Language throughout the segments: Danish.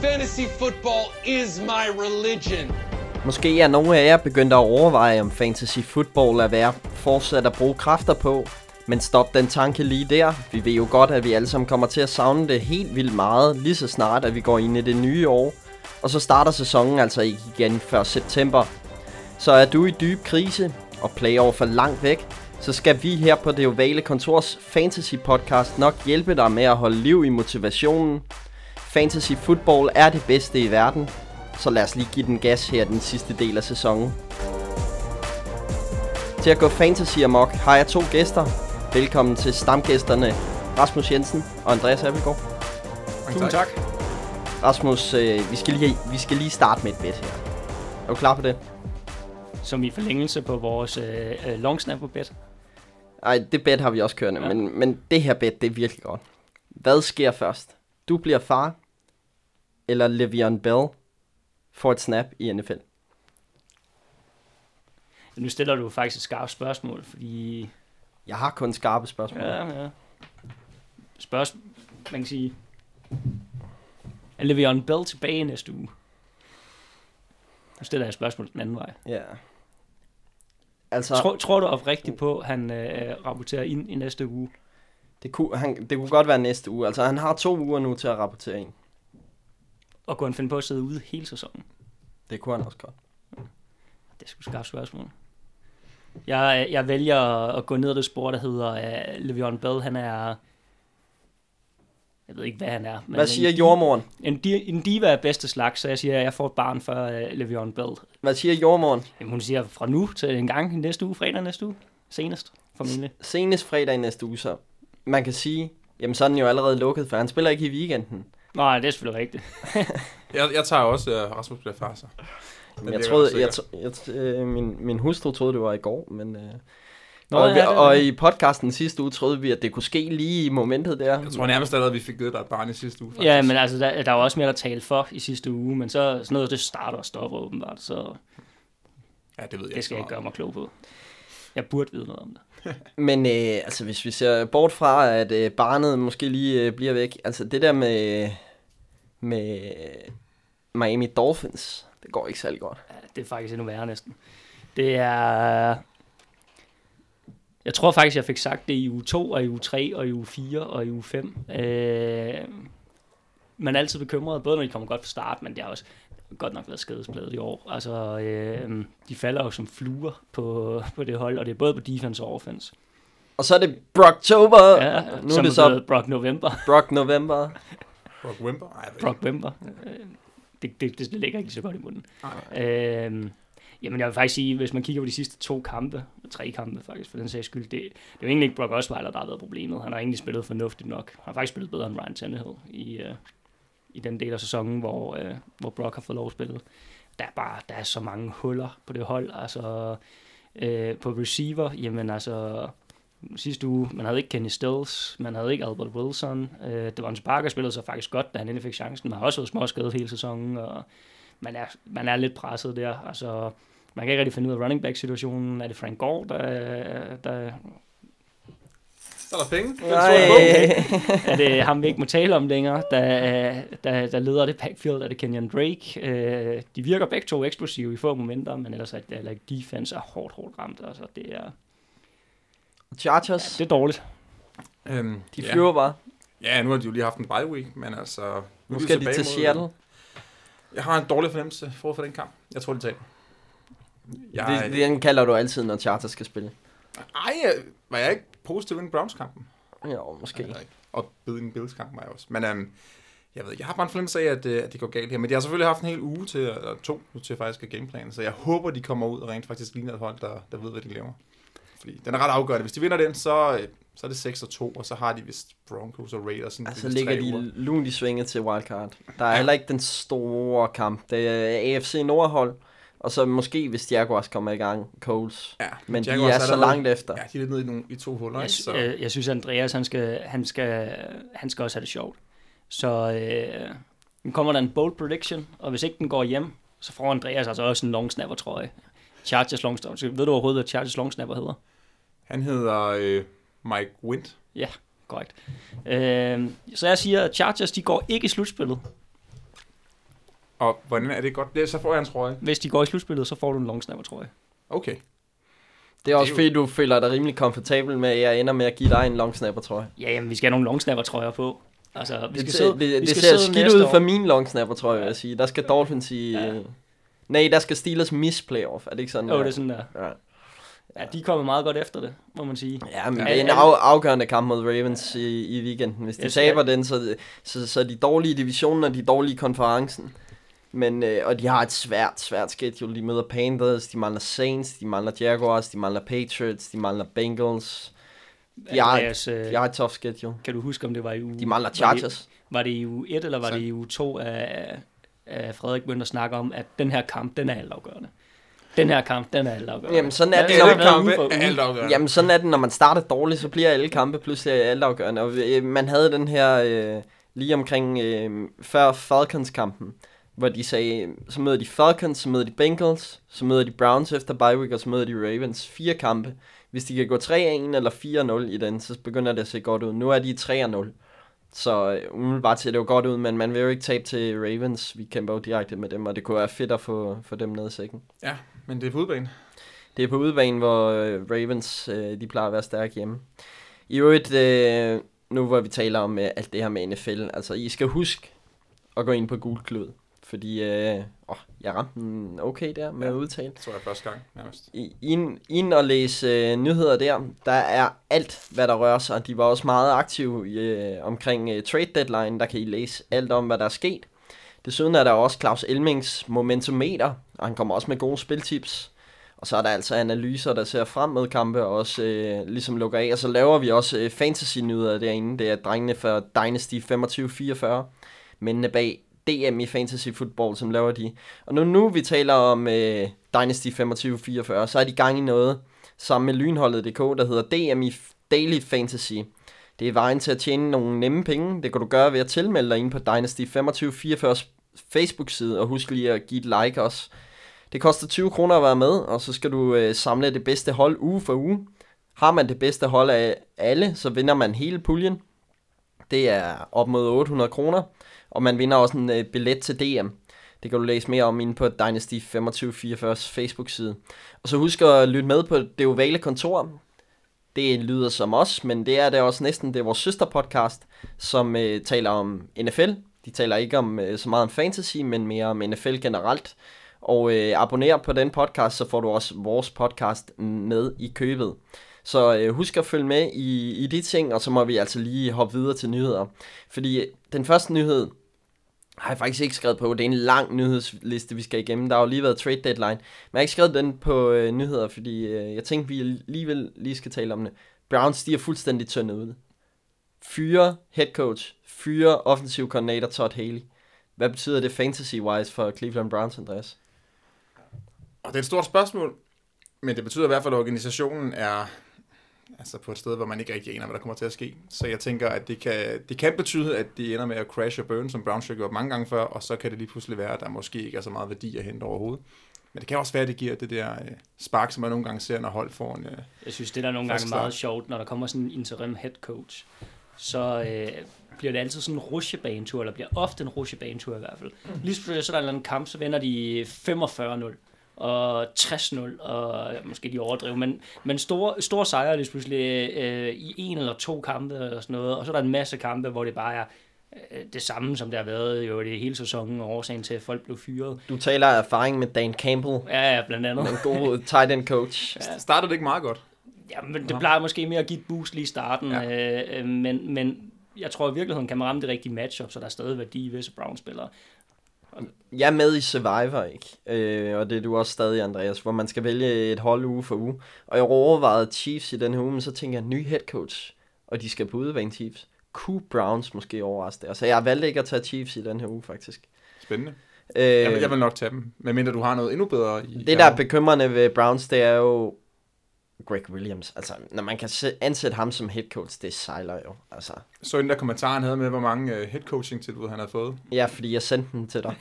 Fantasy football is my religion. Måske er nogle af jer begyndt at overveje, om fantasy football er værd fortsat at bruge kræfter på. Men stop den tanke lige der. Vi ved jo godt, at vi alle sammen kommer til at savne det helt vildt meget, lige så snart, at vi går ind i det nye år. Og så starter sæsonen altså ikke igen før september. Så er du i dyb krise og playoff er langt væk, så skal vi her på det ovale kontors fantasy podcast nok hjælpe dig med at holde liv i motivationen. Fantasy football er det bedste i verden, så lad os lige give den gas her den sidste del af sæsonen. Til at gå fantasy amok har jeg to gæster. Velkommen til stamgæsterne Rasmus Jensen og Andreas Appelgaard. Tusind tak. Rasmus, øh, vi, skal lige, vi skal lige starte med et bet her. Er du klar på det? Som i forlængelse på vores øh, øh, long snapper bet. Ej, det bet har vi også kørende, ja. men, men det her bet, det er virkelig godt. Hvad sker først? Du bliver far, eller Le'Veon Bell får et snap i NFL? Nu stiller du faktisk et skarpt spørgsmål, fordi... Jeg har kun skarpe spørgsmål. Ja, ja. Spørgsmål, man kan sige... Er Le'Veon Bell tilbage næste uge? Nu stiller jeg et spørgsmål den anden vej. Ja. Altså, Tror, tror du oprigtigt på, at han øh, rapporterer ind i næste uge? Det kunne, han, det kunne godt være næste uge. Altså, han har to uger nu til at rapportere ind. Og kunne han finde på at sidde ude hele sæsonen? Det kunne han også godt. Det er et skarpt spørgsmål. Jeg, jeg vælger at gå ned ad det spor, der hedder uh, Le'Veon Bell. Han er... Jeg ved ikke, hvad han er. Men Hvad siger en, jordmoren? En, di- en diva af bedste slags, så jeg siger, at jeg får et barn for uh, Le'Veon Bell. Hvad siger jordmoren? Jamen, hun siger fra nu til en gang næste uge, fredag næste uge. Senest, formentlig. Senest fredag i næste uge, så man kan sige, jamen så er den jo allerede lukket, for han spiller ikke i weekenden. Nej, det er selvfølgelig rigtigt. Jeg, jeg tager også uh, Rasmus bliver far, så. Men jeg troede, jeg, jeg, jeg, øh, min, min hustru troede, det var i går, men... Øh, Nå, og, ja, vi, det og i podcasten sidste uge troede vi, at det kunne ske lige i momentet der. Jeg tror nærmest allerede, at vi fik givet dig et barn i sidste uge. Faktisk. Ja, men altså, der, der var også mere, der talte for i sidste uge, men så sådan noget, det starter og stopper åbenbart, så Ja, det ved jeg det skal jeg ikke gøre mig klog på. Jeg burde vide noget om det. Men øh, altså, hvis vi ser bort fra, at øh, barnet måske lige øh, bliver væk, altså det der med, med Miami Dolphins, det går ikke særlig godt. Ja, det er faktisk endnu værre næsten. Det er... Jeg tror faktisk, jeg fik sagt det i uge 2, og i uge 3, og i uge 4, og i uge 5. Øh, man er altid bekymret, både når de kommer godt fra start, men det er også godt nok været skadespladet i år. Altså, øh, de falder jo som fluer på, på det hold, og det er både på defense og offense. Og så er det Brocktober, Ja, nu som er det så blevet Brock November. Brock November. Brock Wimber? Jeg ved Brock Wimber. Øh, Det, det, det, det ligger ikke så godt i munden. Nej. Øhm, jamen jeg vil faktisk sige, hvis man kigger på de sidste to kampe, tre kampe faktisk for den sags skyld, det, det er jo egentlig ikke Brock Osweiler, der har været problemet. Han har egentlig spillet fornuftigt nok. Han har faktisk spillet bedre end Ryan Tannehill i, øh, i den del af sæsonen, hvor, øh, hvor Brock har fået lov at spille. Der er bare der er så mange huller på det hold. Altså øh, på receiver, jamen altså sidste uge, man havde ikke Kenny Stills, man havde ikke Albert Wilson. Øh, Devontae Parker spillede så faktisk godt, da han endelig fik chancen. Man har også været småskadet hele sæsonen, og man er, man er lidt presset der. Altså, man kan ikke rigtig finde ud af running back situationen. Er det Frank Gore, der, der så er der penge. Nej. er det ham, vi ikke må tale om længere, der, der, der leder det backfield? Er det Kenyon Drake? Øh, de virker begge to eksplosive i få momenter, men ellers er eller defense er hårdt, hårdt ramt. Altså, det er, Chargers, det er dårligt. Øhm, de ja. flyver bare. Ja, nu har de jo lige haft en bye week, men altså... Nu de skal de tilbage til mod- Seattle. Jeg har en dårlig fornemmelse forud for den kamp. Jeg tror, de taber. Jeg, Det, den kalder du altid, når Chargers skal spille. Ej, jeg- var jeg ikke positiv i Browns-kampen? Jo, måske. Jeg ikke. Og en Bills-kamp jeg også. Men øhm, jeg ved, jeg har bare en fornemmelse af, at, øh, at det går galt her. Men de har selvfølgelig haft en hel uge til, eller to nu til faktisk at gameplan. Så jeg håber, de kommer ud og rent faktisk ligner et hold, der, der ved, hvad de laver. Fordi den er ret afgørende. Hvis de vinder den, så, øh, så er det 6 og 2, og så har de vist Broncos og Raiders. sådan Altså ligger de lunt i svinget til wildcard. Der er heller ikke den store kamp. Det er AFC Nordhold, og så måske, hvis Jaguars kommer i gang, Coles. Ja, Men de Jaguars er så langt efter. Ja, de er lidt nede i, nogle, i to huller. Jeg, Så, øh, jeg synes, at Andreas, han skal, han skal, han skal også have det sjovt. Så øh, nu kommer der en bold prediction, og hvis ikke den går hjem, så får Andreas altså også en long snapper, tror jeg. Chargers long snapper. Ved du overhovedet, hvad Chargers long snapper hedder? han hedder øh, Mike Wint. Korrekt. Øh, så jeg siger, at Chargers, de går ikke i slutspillet. Og hvordan er det godt? Det, så får jeg en trøje. Hvis de går i slutspillet, så får du en long snapper, tror jeg. Okay. Det er også jo- fordi, du føler dig rimelig komfortabel med, at jeg ender med at give dig en long snapper, tror jeg. Ja, jamen, vi skal have nogle long snapper trøjer på. Altså, vi skal det, sidde, det, vi det skal ser skidt ud år. for min long snapper, tror jeg, vil jeg sige. Der skal Dolphins i... Ja. Ja. Nej, der skal Steelers miss playoff. Er det ikke sådan? Jo, der? det er sådan der. Ja. Ja, de er kommet meget godt efter det, må man sige. Ja, men Ja, det er en ja. af, afgørende kamp mod Ravens i, i weekenden. Hvis de Jeg taber siger- den, så, så, så er de dårlige i divisionen, og de er dårlige i konferencen. Men, øh, og de har et svært, svært schedule. De møder Panthers, de mangler Saints, de mangler Jaguars, de mangler Patriots, de mangler Bengals. De har, Andreas, øh, de har et tough schedule. kan du huske, om det var i uge... De mangler var det- Chargers. Var det i uge 1, eller var Så- det i uge 2, at, at Frederik begyndte at snakke om, at den her kamp, den er altafgørende. Den her kamp, den er altafgørende. Jamen, sådan er Ja, det, når- været kampe uge er uge. Jamen sådan er det, når man starter dårligt, så bliver alle kampe pludselig altafgørende. Og øh, man havde den her øh, lige omkring øh, før Falcons-kampen, hvor de sagde, så møder de Falcons, så møder de Bengals, så møder de Browns efter bye week, og så møder de Ravens. Fire kampe. Hvis de kan gå 3-1 eller 4-0 i den, så begynder det at se godt ud. Nu er de 3-0. Så øh, umiddelbart ser det jo godt ud, men man vil jo ikke tabe til Ravens. Vi kæmper jo direkte med dem, og det kunne være fedt at få, få dem ned i sækken. Ja, men det er på udebane. Det er på udebane, hvor øh, Ravens øh, de plejer at være stærke hjemme. I øvrigt, nu hvor vi taler om alt det her med NFL, altså I skal huske at gå ind på Gul Klud, fordi øh, åh, jeg ramte den okay der med Ja. at udtale. Det tror jeg første gang, nærmest. I- Ind, ind og læse øh, nyheder der. Der er alt, hvad der rører sig. De var også meget aktive øh, omkring øh, trade deadline. Der kan I læse alt om, hvad der er sket. Desuden er der også Claus Elmings momentometer, og han kommer også med gode spiltips. Og så er der altså analyser, der ser frem med kampe og også øh, ligesom lukker af. Og så laver vi også øh, fantasy-nyheder derinde. Det er drengene fra Dynasty 2544. Mændene bag DM i Fantasy Football, som laver de. Og nu, nu vi taler om øh, Dynasty 2544, så er de gang i noget sammen med lynholdet.dk, der hedder DM i Daily Fantasy. Det er vejen til at tjene nogle nemme penge. Det kan du gøre ved at tilmelde dig ind på Dynasty 2544's Facebook-side, og husk lige at give et like også. Det koster 20 kroner at være med, og så skal du øh, samle det bedste hold uge for uge. Har man det bedste hold af alle, så vinder man hele puljen. Det er op mod 800 kroner, og man vinder også en øh, billet til DM. Det kan du læse mere om inde på Dynasty 2544's Facebook-side. Og så husk at lytte med på det ovale kontor. Det lyder som os, men det er det også næsten. Det er vores søsterpodcast, som øh, taler om NFL. De taler ikke om øh, så meget om fantasy, men mere om NFL generelt. Og øh, abonner på den podcast, så får du også vores podcast med i købet. Så øh, husk at følge med i, i de ting, og så må vi altså lige hoppe videre til nyheder. Fordi øh, den første nyhed har jeg faktisk ikke skrevet på. Det er en lang nyhedsliste, vi skal igennem. Der har jo lige været trade deadline. Men jeg har ikke skrevet den på øh, nyheder, fordi øh, jeg tænkte, vi alligevel lige skal tale om det. Browns, de er fuldstændig tyndet ud. Fyre head coach. Fyre offensiv koordinator Todd Haley. Hvad betyder det fantasy-wise for Cleveland Browns, Andreas? Og det er et stort spørgsmål, men det betyder i hvert fald, at organisationen er altså på et sted, hvor man ikke rigtig aner, hvad der kommer til at ske. Så jeg tænker, at det kan, det kan betyde, at de ender med at crash og burn, som Browns har gjort mange gange før, og så kan det lige pludselig være, at der måske ikke er så meget værdi at hente overhovedet. Men det kan også være, at det giver det der øh, spark, som man nogle gange ser, når hold får en... Øh, Jeg synes, det der er nogle gange start. meget sjovt, når der kommer sådan en interim head coach, så øh, bliver det altid sådan en rusjebanetur, eller bliver ofte en rusjebanetur i hvert fald. Lige så er der en eller anden kamp, så vinder de 45-0 og 60-0, og måske de overdriver, men, men store, store sejre lige pludselig øh, i en eller to kampe og sådan noget, og så er der en masse kampe, hvor det bare er øh, det samme, som det har været jo det hele sæsonen, og årsagen til, at folk blev fyret. Du taler af erfaring med Dan Campbell, Ja, ja, blandt andet. en god tight end coach. Ja. startede det ikke meget godt? Ja, men det plejer måske mere at give et boost lige i starten, Ja. ja. øh, øh, men, men jeg tror i virkeligheden kan man ramme det rigtige matchup, så der er stadig værdi i visse Browns-spillere. Jeg er med i Survivor, ikke? Øh, og det er du også stadig, Andreas, hvor man skal vælge et hold uge for uge. Og jeg overvejede Chiefs i den her uge, men så tænker jeg, ny head coach, og de skal på udebane Chiefs. Kunne Browns måske overraske det? Så jeg valgte ikke at tage Chiefs i den her uge, faktisk. Spændende. Øh, Jeg, vil, jeg vil nok tage dem, medmindre du har noget endnu bedre i det, der er bekymrende ved Browns, det er jo Greg Williams. Altså, når man kan ansætte ham som head coach, det sejler jo. Altså, Så den der kommentar, han havde med, hvor mange uh, head coaching tilbud han havde fået. ja, fordi jeg sendte den til dig.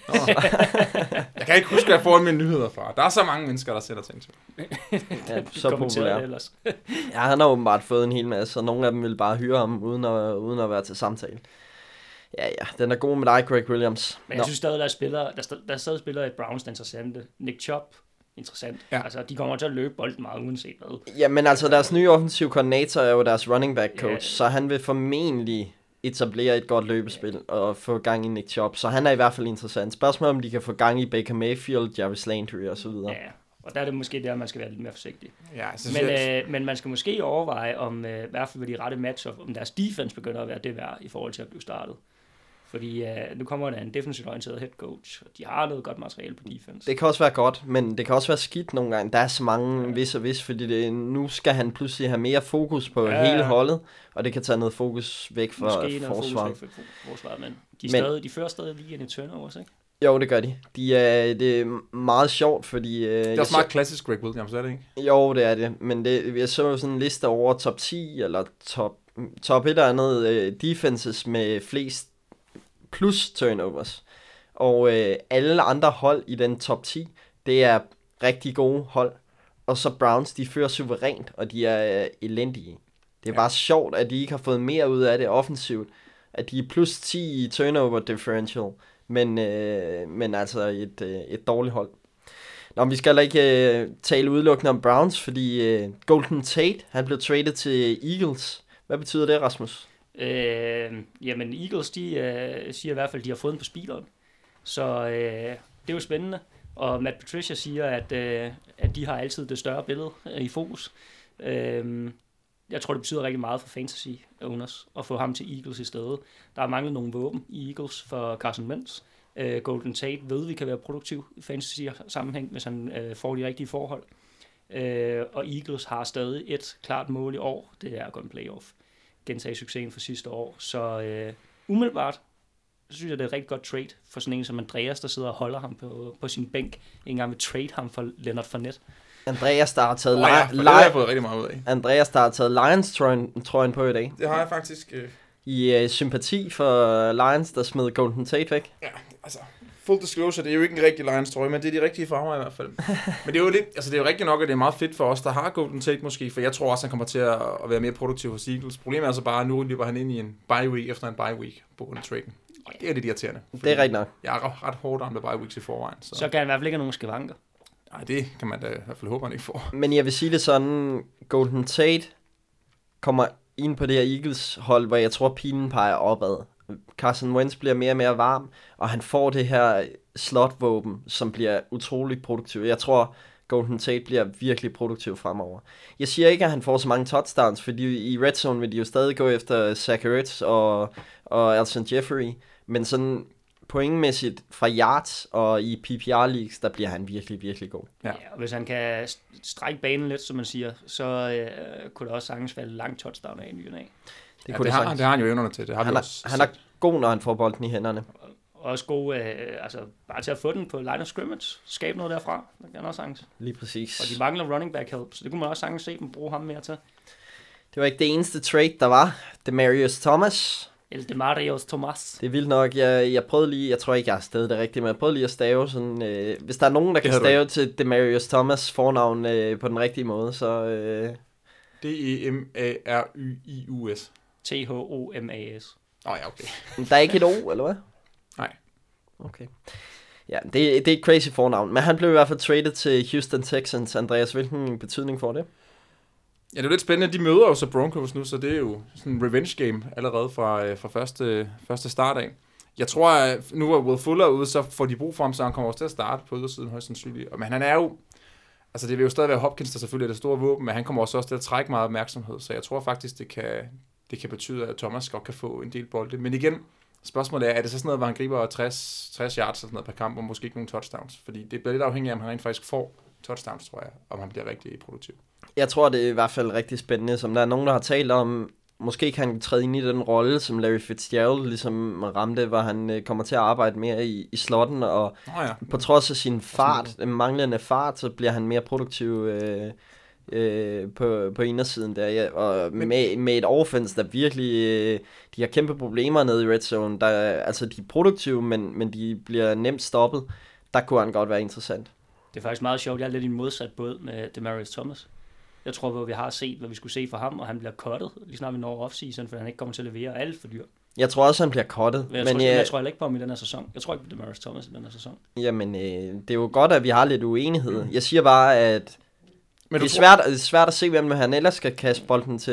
Jeg kan ikke huske, hvad jeg får mine nyheder fra. Der er så mange mennesker, der sender ting til. Ja, så populær. det ellers. Ja, han har åbenbart fået en hel masse, og nogle af dem vil bare hyre ham, uden at, uden at være til samtale. Ja, ja, den er god med dig, Greg Williams. Men jeg synes stadig, der er spillere, der, st- der er stadig spillere i Browns, der er interessante. Nick Chubb, interessant. Ja. Ja. Altså, de kommer til at løbe bolden meget, uanset hvad. Ja, men altså deres nye offensive koordinator er jo deres running back coach, Ja. så han vil formentlig etablere et godt løbespil og få gang i Nick Chubb, så han er i hvert fald interessant. Spørgsmålet er, om de kan få gang i Baker Mayfield, Jarvis Landry og så videre. Ja. Og der er det måske der, man skal være lidt mere forsigtig. Ja, så Men, jeg, øh, men man skal måske overveje, om øh, i hvert fald ved de rette matchup, om deres defense begynder at være det værd i forhold til at blive startet. Fordi øh, nu kommer der en defensivt orienteret head coach, og de har noget godt materiale på defense. Det kan også være godt, men det kan også være skidt nogle gange. Der er så mange ja. vis og vis, fordi det, nu skal han pludselig have mere fokus på ja. Hele holdet, og det kan tage noget fokus væk fra Måske noget forsvaret. fokus væk fra forsvaret, men de, er Men- stadig, de fører stadig ligaen i turnovers, ikke? Jo, det gør de. de er, det er meget sjovt, fordi... Øh, det er også meget klassisk Greg Williams, er det ikke? Jo, det er det, men det, jeg så sådan en liste over top 10, eller top, top et eller andet øh, defenses med flest plus turnovers. Og øh, alle andre hold i den top 10, det er rigtig gode hold. Og så Browns, de fører suverænt, og de er øh, elendige. Det er Ja. bare sjovt, at de ikke har fået mere ud af det offensivt. At de er plus 10 i turnover differential, men, øh, men altså et, øh, et dårligt hold. Nå, vi skal heller ikke øh, tale udelukkende om Browns, fordi øh, Golden Tate, han blev traded til Eagles. Hvad betyder det, Rasmus? Øh, jamen, Eagles, de øh, siger i hvert fald, at de har fået den på speederen. Så øh, det er jo spændende. Og Matt Patricia siger, at, øh, at de har altid det større billede øh, i fokus. Øh, jeg tror, det betyder rigtig meget for fantasy owners at få ham til Eagles i stedet. Der er manglet nogle våben i Eagles for Carson Wentz. Øh, Golden Tate ved, vi kan være produktiv i fantasy sammenhæng, hvis han øh, får de rigtige forhold. Øh, og Eagles har stadig et klart mål i år, det er at gå en playoff gentage succesen fra sidste år. Så øh, umiddelbart, så synes jeg, det er et rigtig godt trade for sådan en som Andreas, der sidder og holder ham på, på sin bænk. Ikke engang vil trade ham for Leonard Fournette. Andreas, der har taget, Oh, ja, li- har fået rigtig meget ud af. Andreas, der har taget Lions-trøjen trøjen på i dag. Det har jeg faktisk... Øh, I øh, sympati for Lions, der smed Golden Tate væk. ja, altså... Full disclosure, det er jo ikke en rigtig Lions trøje, men det er de rigtige farver i hvert fald. men det er jo lidt, altså det er jo rigtigt nok, at det er meget fedt for os, der har Golden Tate måske, for jeg tror også, han kommer til at, at være mere produktiv hos Eagles. Problemet er altså bare, at nu løber han ind i en bye week efter en bye week på grund af traden. Og det er lidt irriterende. Det er rigtigt nok. Jeg er ret, hårdt ramt af bye weeks i forvejen, så, Så kan han i hvert fald ikke have nogen skavanker. Ej, det kan man da i hvert fald håbe, han ikke får. Men jeg vil sige det sådan, Golden Tate kommer ind på det her Eagles hold, hvor jeg tror pilen peger opad. Carson Wentz bliver mere og mere varm, og han får det her slotvåben, som bliver utrolig produktiv. Jeg tror, Golden Tate bliver virkelig produktiv fremover. Jeg siger ikke, at han får så mange touchdowns, fordi i red zone vil de jo stadig gå efter Zach Ertz og, og Alshon Jeffrey, men sådan pointmæssigt fra yards og i PPR-leagues, der bliver han virkelig, virkelig god. Ja. Ja. og hvis han kan st- strække banen lidt, som man siger, så øh, kunne der også sagtens falde langt touchdown af i ny Det, Ja, kunne det, det, har, det har han jo evnerne til. Det har han, vi er, også han er god, når han får bolden i hænderne. Og også god, øh, altså bare til at få den på line of scrimmage, skabe noget derfra, der kan han også sagtens. Lige præcis. Og de mangler running back help, så det kunne man også sagtens se dem bruge ham mere til. Det var ikke det eneste trade, der var. Demarius Thomas. El Demarios Thomas. Det er vildt nok. Jeg, jeg prøvede lige, jeg tror ikke, jeg har stadig det rigtigt, men jeg prøvede lige at stave sådan, øh, hvis der er nogen, der kan stave til Demarius Thomas fornavn øh, på den rigtige måde, så øh, E D-E-M-A-R-Y-I-U-S. T-H-O-M-A-S. Åh oh, ja, okay. der er ikke et O, eller hvad? Nej. Okay. Ja, det, det er et crazy fornavn, men han blev i hvert fald traded til Houston Texans. Andreas, hvilken betydning får det? Ja, det er lidt spændende. De møder jo så Broncos nu, så det er jo sådan en revenge game allerede fra, øh, fra første, første start af. Jeg tror, at nu er Will Fuller ude, så får de brug for ham, så han kommer også til at starte på ydersiden højst sandsynligt. Og- Men han er jo... Altså, det vil jo stadig være Hopkins, der selvfølgelig er det store våben, men han kommer også, også til at trække meget opmærksomhed, så jeg tror faktisk, det kan, det kan betyde, at Thomas godt kan få en del bolde. Men igen, spørgsmålet er, er det så sådan noget, hvor han griber 60, 60 yards eller sådan noget per kamp, og måske ikke nogen touchdowns? Fordi det bliver lidt afhængigt af, om han rent faktisk får touchdowns, tror jeg, om han bliver rigtig produktiv. Jeg tror, det er i hvert fald rigtig spændende, som der er nogen, der har talt om, måske kan han træde ind i den rolle, som Larry Fitzgerald ligesom ramte, hvor han øh, kommer til at arbejde mere i, i slotten, og Nå ja, på trods af sin fart, manglende fart, så bliver han mere produktiv øh, øh, på, på indersiden der, ja. og Men- med, med et offense, der virkelig, øh, de har kæmpe problemer nede i red zone, der, altså de er produktive, men, men de bliver nemt stoppet, der kunne han godt være interessant. Det er faktisk meget sjovt. Jeg er lidt i en modsat båd med Demarius Thomas. Jeg tror, at vi har set, hvad vi skulle se for ham, og han bliver cuttet, lige snart vi når off-season, for han ikke kommer til at levere alt for dyr. Jeg tror også, han bliver cuttet. Men jeg, men tror, jeg, jeg tror heller ikke på ham i den her sæson. Jeg tror ikke på Demaris Thomas i den her sæson. Jamen, øh, det er jo godt, at vi har lidt uenighed. Jeg siger bare, at Men det er, tror- svært, det er svært at se, hvem han ellers skal kaste bolden til.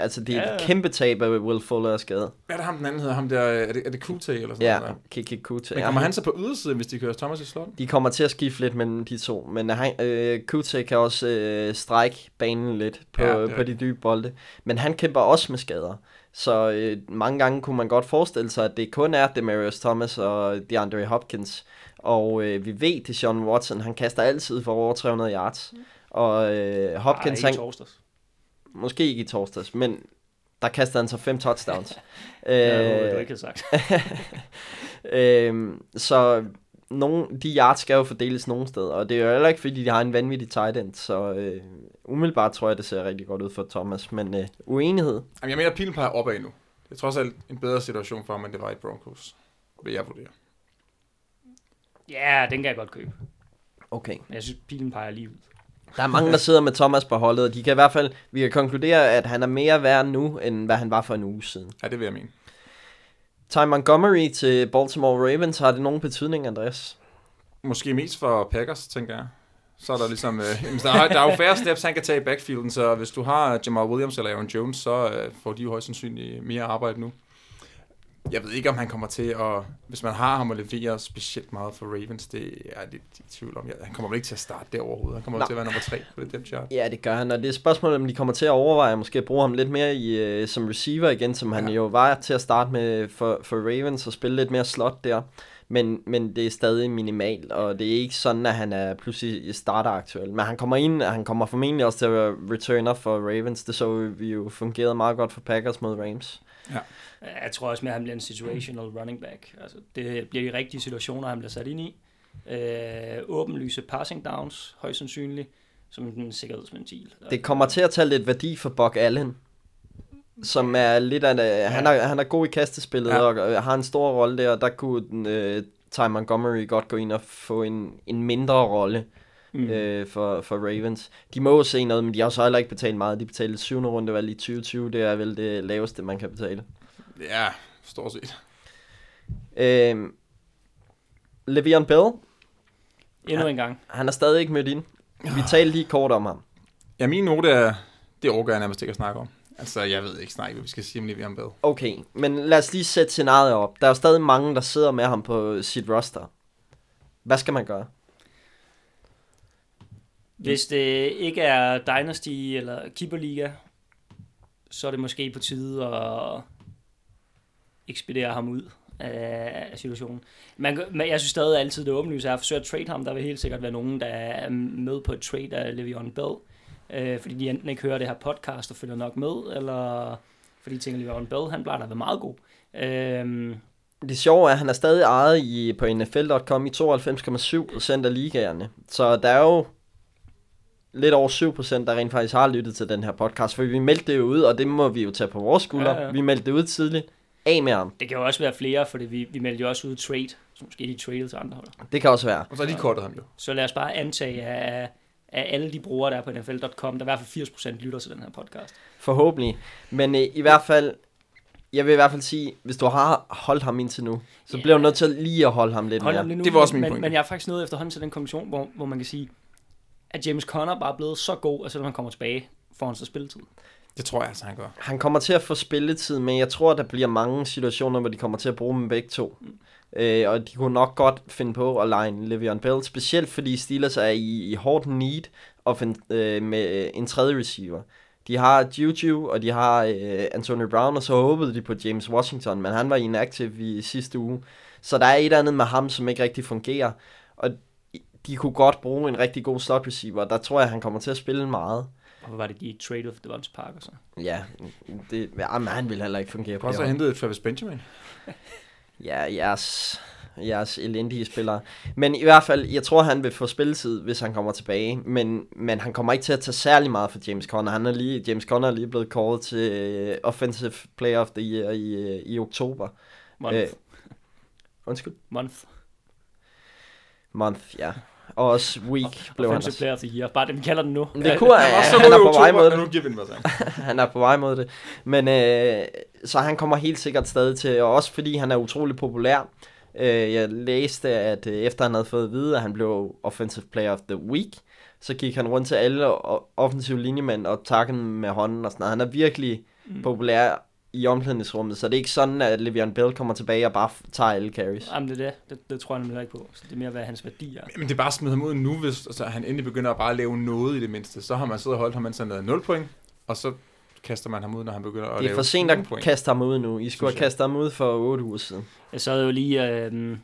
Altså, det er Ja, et ja. kæmpe tab af Will Fuller er skadet. Hvad er det ham den anden hedder? Ham der, er det, er det Kute eller sådan Ja, noget? der? Kiki Kute. Men Ja, kommer han så på ydersiden, hvis de kører Thomas i slot? De kommer til at skifte lidt mellem de to, men han, øh, Kute kan også øh, strække banen lidt på, Ja, ja, er på de dybe bolde. Men han kæmper også med skader. Så øh, mange gange kunne man godt forestille sig, at det kun er Demarius Thomas og DeAndre Hopkins. Og øh, vi ved, at Sean Watson, han kaster altid for over 300 yards. Og øh, Hopkins, Ej, ikke torsdags. måske ikke i torsdags, men der kaster han så fem touchdowns. Ja, det øh, du ikke havde sagt. øhm, så nogle, de yards skal jo fordeles nogen steder, og det er jo heller ikke, fordi de har en vanvittig tight end, så øh, umiddelbart tror jeg, det ser rigtig godt ud for Thomas, men øh, uenighed, Jamen, jeg mener, at pilen peger opad nu. Det er trods alt en bedre situation for ham, end det var i Broncos. Vil jeg vurdere. Ja, den kan jeg godt købe. okay. Men jeg synes, pilen peger lige ud. Der er mange, der sidder med Thomas på holdet, og de kan i hvert fald, vi kan konkludere, at han er mere værd nu, end hvad han var for en uge siden. Ja, det vil jeg mene. Ty Montgomery til Baltimore Ravens, har det nogen betydning, Andreas? Måske mest for Packers, tænker jeg. Så er der ligesom... Øh, der, er, der er jo færre steps, han kan tage i backfielden, så hvis du har Jamal Williams eller Aaron Jones, så øh, får de jo højst sandsynligt mere arbejde nu. Jeg ved ikke, om han kommer til at... Hvis man har ham og levere specielt meget for Ravens, det er jeg lidt i tvivl om. Han kommer vel ikke til at starte der overhovedet. Han kommer Nej. til at være nummer tre på det depth chart. Ja, det gør han, og det er spørgsmålet, om de kommer til at overveje måske at bruge ham lidt mere i, øh, som receiver igen, som han Ja. jo var til at starte med for, for Ravens og spille lidt mere slot der. Men, men det er stadig minimalt, og det er ikke sådan, at han er pludselig starter aktuel. Men han kommer ind, han kommer formentlig også til at være returner for Ravens. Det så vi jo fungerede meget godt for Packers mod Rams. Jeg tror også mere, at han bliver en situational running back. Altså, det bliver de rigtige situationer, han bliver sat ind i. Øh, åbenlyse passing downs, højst sandsynligt, som en sikkerhedsventil. Det kommer til at tage lidt værdi for Buck Allen, som er lidt af en, han, er, han er god i kastespillet Ja. ja. og øh, har en stor rolle der, og der kunne øh, Ty Montgomery godt gå ind og få en, en mindre rolle Mm. øh, for, for Ravens. De må jo se noget, men de har så heller ikke betalt meget. De betalte 7. rundevalg i 2020, det er vel det laveste, man kan betale. Ja, stort set. Øh, Le'Veon Bell, Endnu en gang. han er stadig ikke mødt ind. Vi talte lige kort om ham. Ja, min note er... Det overgår jeg nærmest ikke at snakke om. Altså, jeg ved ikke snart, hvad vi skal sige om Le'Veon Bell. Okay, men lad os lige sætte scenariet op. Der er jo stadig mange, der sidder med ham på sit roster. Hvad skal man gøre? Hvis det ikke er Dynasty eller Keeperliga, så er det måske på tide at ekspedere ham ud af situationen. Man, men jeg synes stadig altid, det åbenlyse åbenlyst er at forsøge at trade ham. Der vil helt sikkert være nogen, der er med på et trade af Le'Veon Bell. Øh, fordi de enten ikke hører det her podcast og følger nok med, eller fordi de tænker, Le'Veon Bell, han plejer da at være meget god. Øh, Det sjove er, at han er stadig ejet i, på NFL.com i 92,7% af ligaerne. Så der er jo lidt over 7%, der rent faktisk har lyttet til den her podcast. For vi meldte det jo ud, og det må vi jo tage på vores skuldre. Ja, Ja. Vi meldte det ud tidligt. Af med ham. det kan jo også være flere, fordi vi, vi meldte jo også ud trade, så måske de trade til andre hold. Det kan også være. Og så har de kortet ham jo. Så lad os bare antage, at af alle de brugere, der er på NFL.com, der i hvert fald 80% lytter til den her podcast. Forhåbentlig. Men øh, i hvert fald, jeg vil i hvert fald sige, hvis du har holdt ham indtil nu, så Ja. bliver du nødt til lige at holde ham lidt Hold mere. ham lige nu, Det var også min men, pointe. men jeg er faktisk nået efterhånden til den konklusion, hvor, hvor man kan sige, at James Conner bare er blevet så god, at selvom han kommer tilbage, får han så spilletid. Det tror jeg altså, han gør. Han kommer til at få spilletid, men jeg tror, der bliver mange situationer, hvor de kommer til at bruge dem begge to. Mm. Øh, og de kunne nok godt finde på at line Le'Veon Bell, specielt fordi Steelers er i, i hårdt need offen, øh, med øh, en tredje receiver. De har Juju, og de har øh, Antonio Brown, og så håbede de på James Washington, men han var inactive i sidste uge. Så der er et eller andet med ham, som ikke rigtig fungerer. Og de kunne godt bruge en rigtig god slot receiver, der tror jeg, han kommer til at spille meget. Og hvad var det, de trade for Devonta Parker så? Ja, det, ja, men han vil heller ikke fungere Du på har det også hold. hentet Travis Benjamin. Ja, jeres, jeres elendige spillere. Men i hvert fald, jeg tror, han vil få spilletid, hvis han kommer tilbage. Men, men han kommer ikke til at tage særlig meget for James Conner. Han er lige, James Conner er lige blevet kåret til uh, Offensive Player of the Year i, uh, i oktober. Month. Øh. Øh. Undskyld? Month. Month, ja. Og også weak blev han Offensive også. Player of the Year. Bare det, vi kalder den nu. Det kunne han, så han er på vej mod det. og nu giver vi den bare sang. Han er på vej mod det. Men øh, så han kommer helt sikkert stadig til, og også fordi han er utrolig populær. Øh, jeg læste, at øh, efter han havde fået at vide, at han blev Offensive Player of the Week, så gik han rundt til alle offensive linjemænd og takkede dem med hånden og sådan noget. Han er virkelig mm. populær i omklædningsrummet, så det er ikke sådan, at Le'Veon Bell kommer tilbage og bare tager alle carries. Jamen, det er det. det. Det tror jeg nemlig ikke på. Så det er mere, hvad hans værdi er. Men det er bare at smide ham ud nu, hvis altså, han endelig begynder at bare lave noget i det mindste. Så har man siddet og holdt ham, mens han lavede 0 point, og så kaster man ham ud, når han begynder at Det er lave for sent at point. kaste ham ud nu. I skulle have kastet ham ud for 8 uger siden. Jeg sad jo lige øh,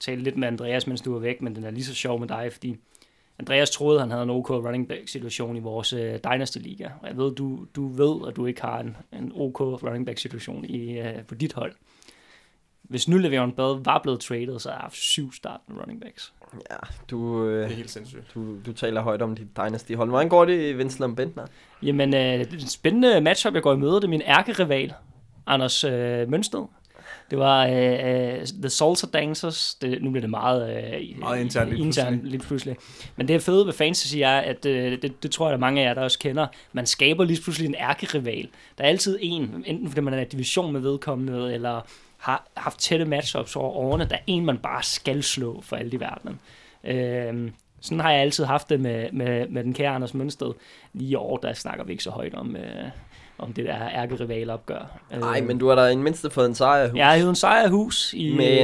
talt lidt med Andreas, mens du var væk, men den er lige så sjov med dig, fordi Andreas troede, han havde en OK running back situation i vores øh, Dynasty Liga. Og jeg ved, du, du ved, at du ikke har en, en OK running back situation i, øh, på dit hold. Hvis nu Le'Veon Bell var blevet traded, så har jeg haft syv startende running backs. Ja, du, øh, Det er helt sindssygt. du, du taler højt om dit Dynasty-hold. Hvordan går det i Vincent Bentner? Jamen, øh, det er en spændende matchup, jeg går i møde. Det er min ærkerival, Anders øh, Mønsted. Det var øh, øh, The Salsa Dancers. Det, nu bliver det meget, øh, Meget internt lige internt pludselig. lige pludselig. Men det fede ved fantasy er, at øh, det, det tror jeg, der er mange af jer, der også kender. Man skaber lige pludselig en ærkerival. Der er altid en, enten fordi man er i division med vedkommende, eller har haft tætte matchups over årene. Der er en, man bare skal slå for alt i verden. Øh, sådan har jeg altid haft det med, med, med den kære Anders Mønsted. Lige i år, der snakker vi ikke så højt om, øh, om det der ærkerivalopgør. Nej, Øh, men du har da i det mindste fået en sejr. Jeg har hævet en sejrhus i... Med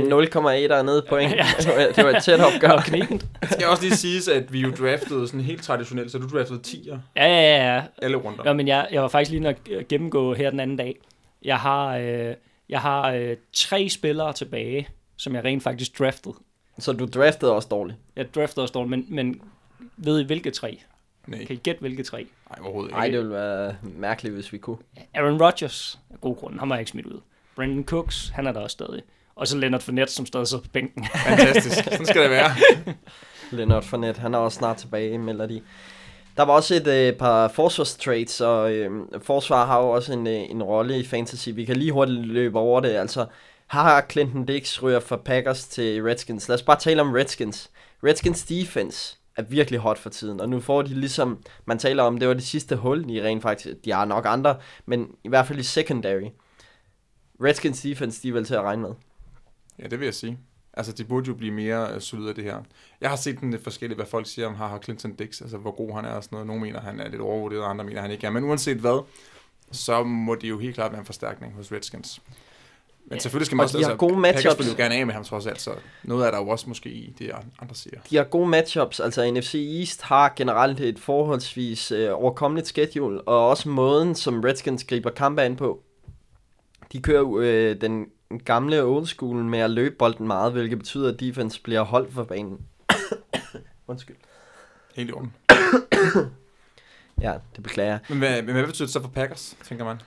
0,1 og nede point. det, var, det var et tæt opgør. og. Det skal også lige siges, at vi jo draftede sådan helt traditionelt, så du draftede 10'er Ja, ja, ja, ja. alle runder. Nå, men jeg, jeg var faktisk lige nødt at gennemgå her den anden dag. Jeg har, øh, jeg har øh, tre spillere tilbage, som jeg rent faktisk draftede. Så du draftede også dårligt. Jeg draftede også dårligt, men, men ved I hvilke tre? Nej, Kan I gætte hvilke tre? nej, overhovedet ikke. Nej, det ville være mærkeligt, hvis vi kunne. Aaron Rodgers, af god grund, han var ikke smidt ud. Brandon Cooks, han er der også stadig. Og så Leonard Fournette, som stadig sidder på bænken. Fantastisk. Sådan skal det være. Leonard Fournette, han er også snart tilbage, melder de. Der var også et øh, par forsvarstrades, og øh, forsvar har jo også en, øh, en rolle i fantasy. Vi kan lige hurtigt løbe over det. Altså, har Clinton Dix ryger fra Packers til Redskins. Lad os bare tale om Redskins. Redskins defense er virkelig hot for tiden, og nu får de ligesom, man taler om, det var det sidste hul i rent faktisk. De har nok andre, men i hvert fald i secondary. Redskins defense, de er vel til at regne med. Ja, det vil jeg sige. Altså, de burde jo blive mere uh, solide af det her. Jeg har set den lidt forskelligt, hvad folk siger om har Clinton Dix, altså hvor god han er og sådan noget. Nogle mener, han er lidt overvurderet, og andre mener, han ikke er. Men uanset hvad, så må det jo helt klart være en forstærkning hos Redskins. Men Ja. selvfølgelig skal man Og også... de har gode Packers matchups. jo gerne af med ham trods alt, så noget er der jo også måske i det, andre siger. De har gode matchups, altså NFC East har generelt et forholdsvis øh, overkommeligt schedule, og også måden, som Redskins griber kampe an på. De kører jo, øh, den gamle old school med at løbe bolden meget, hvilket betyder, at defense bliver holdt for banen. Undskyld. Helt i orden. Ja, det beklager jeg. Men hvad, men hvad betyder det så for Packers, tænker man?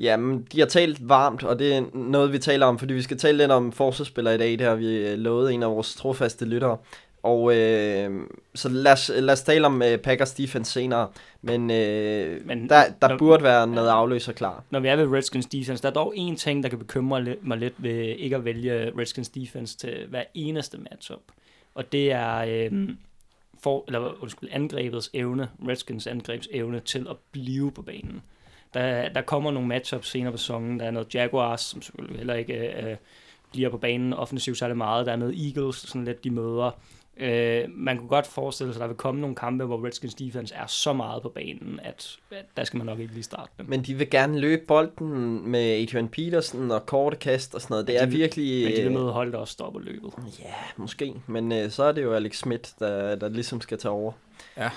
Jamen, de har talt varmt, og det er noget, vi taler om, fordi vi skal tale lidt om forsvarsspillere i dag. Det har vi øh, lovet en af vores trofaste lyttere. Og øh, så lad os, lad os tale om øh, Packers defense senere. Men, øh, Men der, der når- burde være noget afløser klar. Når vi er ved Redskins defense, der er dog en ting, der kan bekymre mig lidt ved ikke at vælge Redskins defense til hver eneste matchup. Og det er øh, for, eller, undskyld, angrebets evne, Redskins angrebs evne til at blive på banen. Der, der kommer nogle matchups senere på sæsonen. Der er noget Jaguars, som selvfølgelig heller ikke øh, bliver på banen offensivt særlig meget. Der er noget Eagles, sådan lidt de møder. Øh, man kunne godt forestille sig, at der vil komme nogle kampe, hvor Redskins defense er så meget på banen, at, at der skal man nok ikke lige starte dem. Men de vil gerne løbe bolden med Adrian Peterson og korte kast og sådan noget. Det er de vil- virkelig... Men de vil øh, møde hold, der også stopper løbet. Ja, måske. Men øh, så er det jo Alex Smith, der, der ligesom skal tage over. Ja.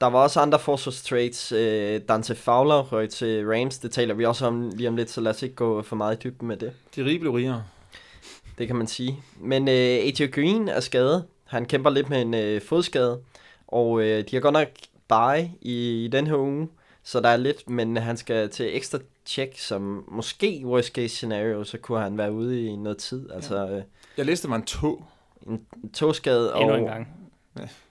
Der var også andre forsvarstrades. Øh, Dante Fowler røg til Rams. Det taler vi også om lige om lidt, så lad os ikke gå for meget i dybden med det. De rige blev rigere. Det kan man sige. Men øh, AJ Green er skadet. Han kæmper lidt med en øh, fodskade. Og øh, de har godt nok bye i, i den her uge. Så der er lidt, men han skal til ekstra check, som måske worst case scenario, så kunne han være ude i noget tid. Altså øh, Jeg læste, det var en tog. en togskade. Endnu og, en gang.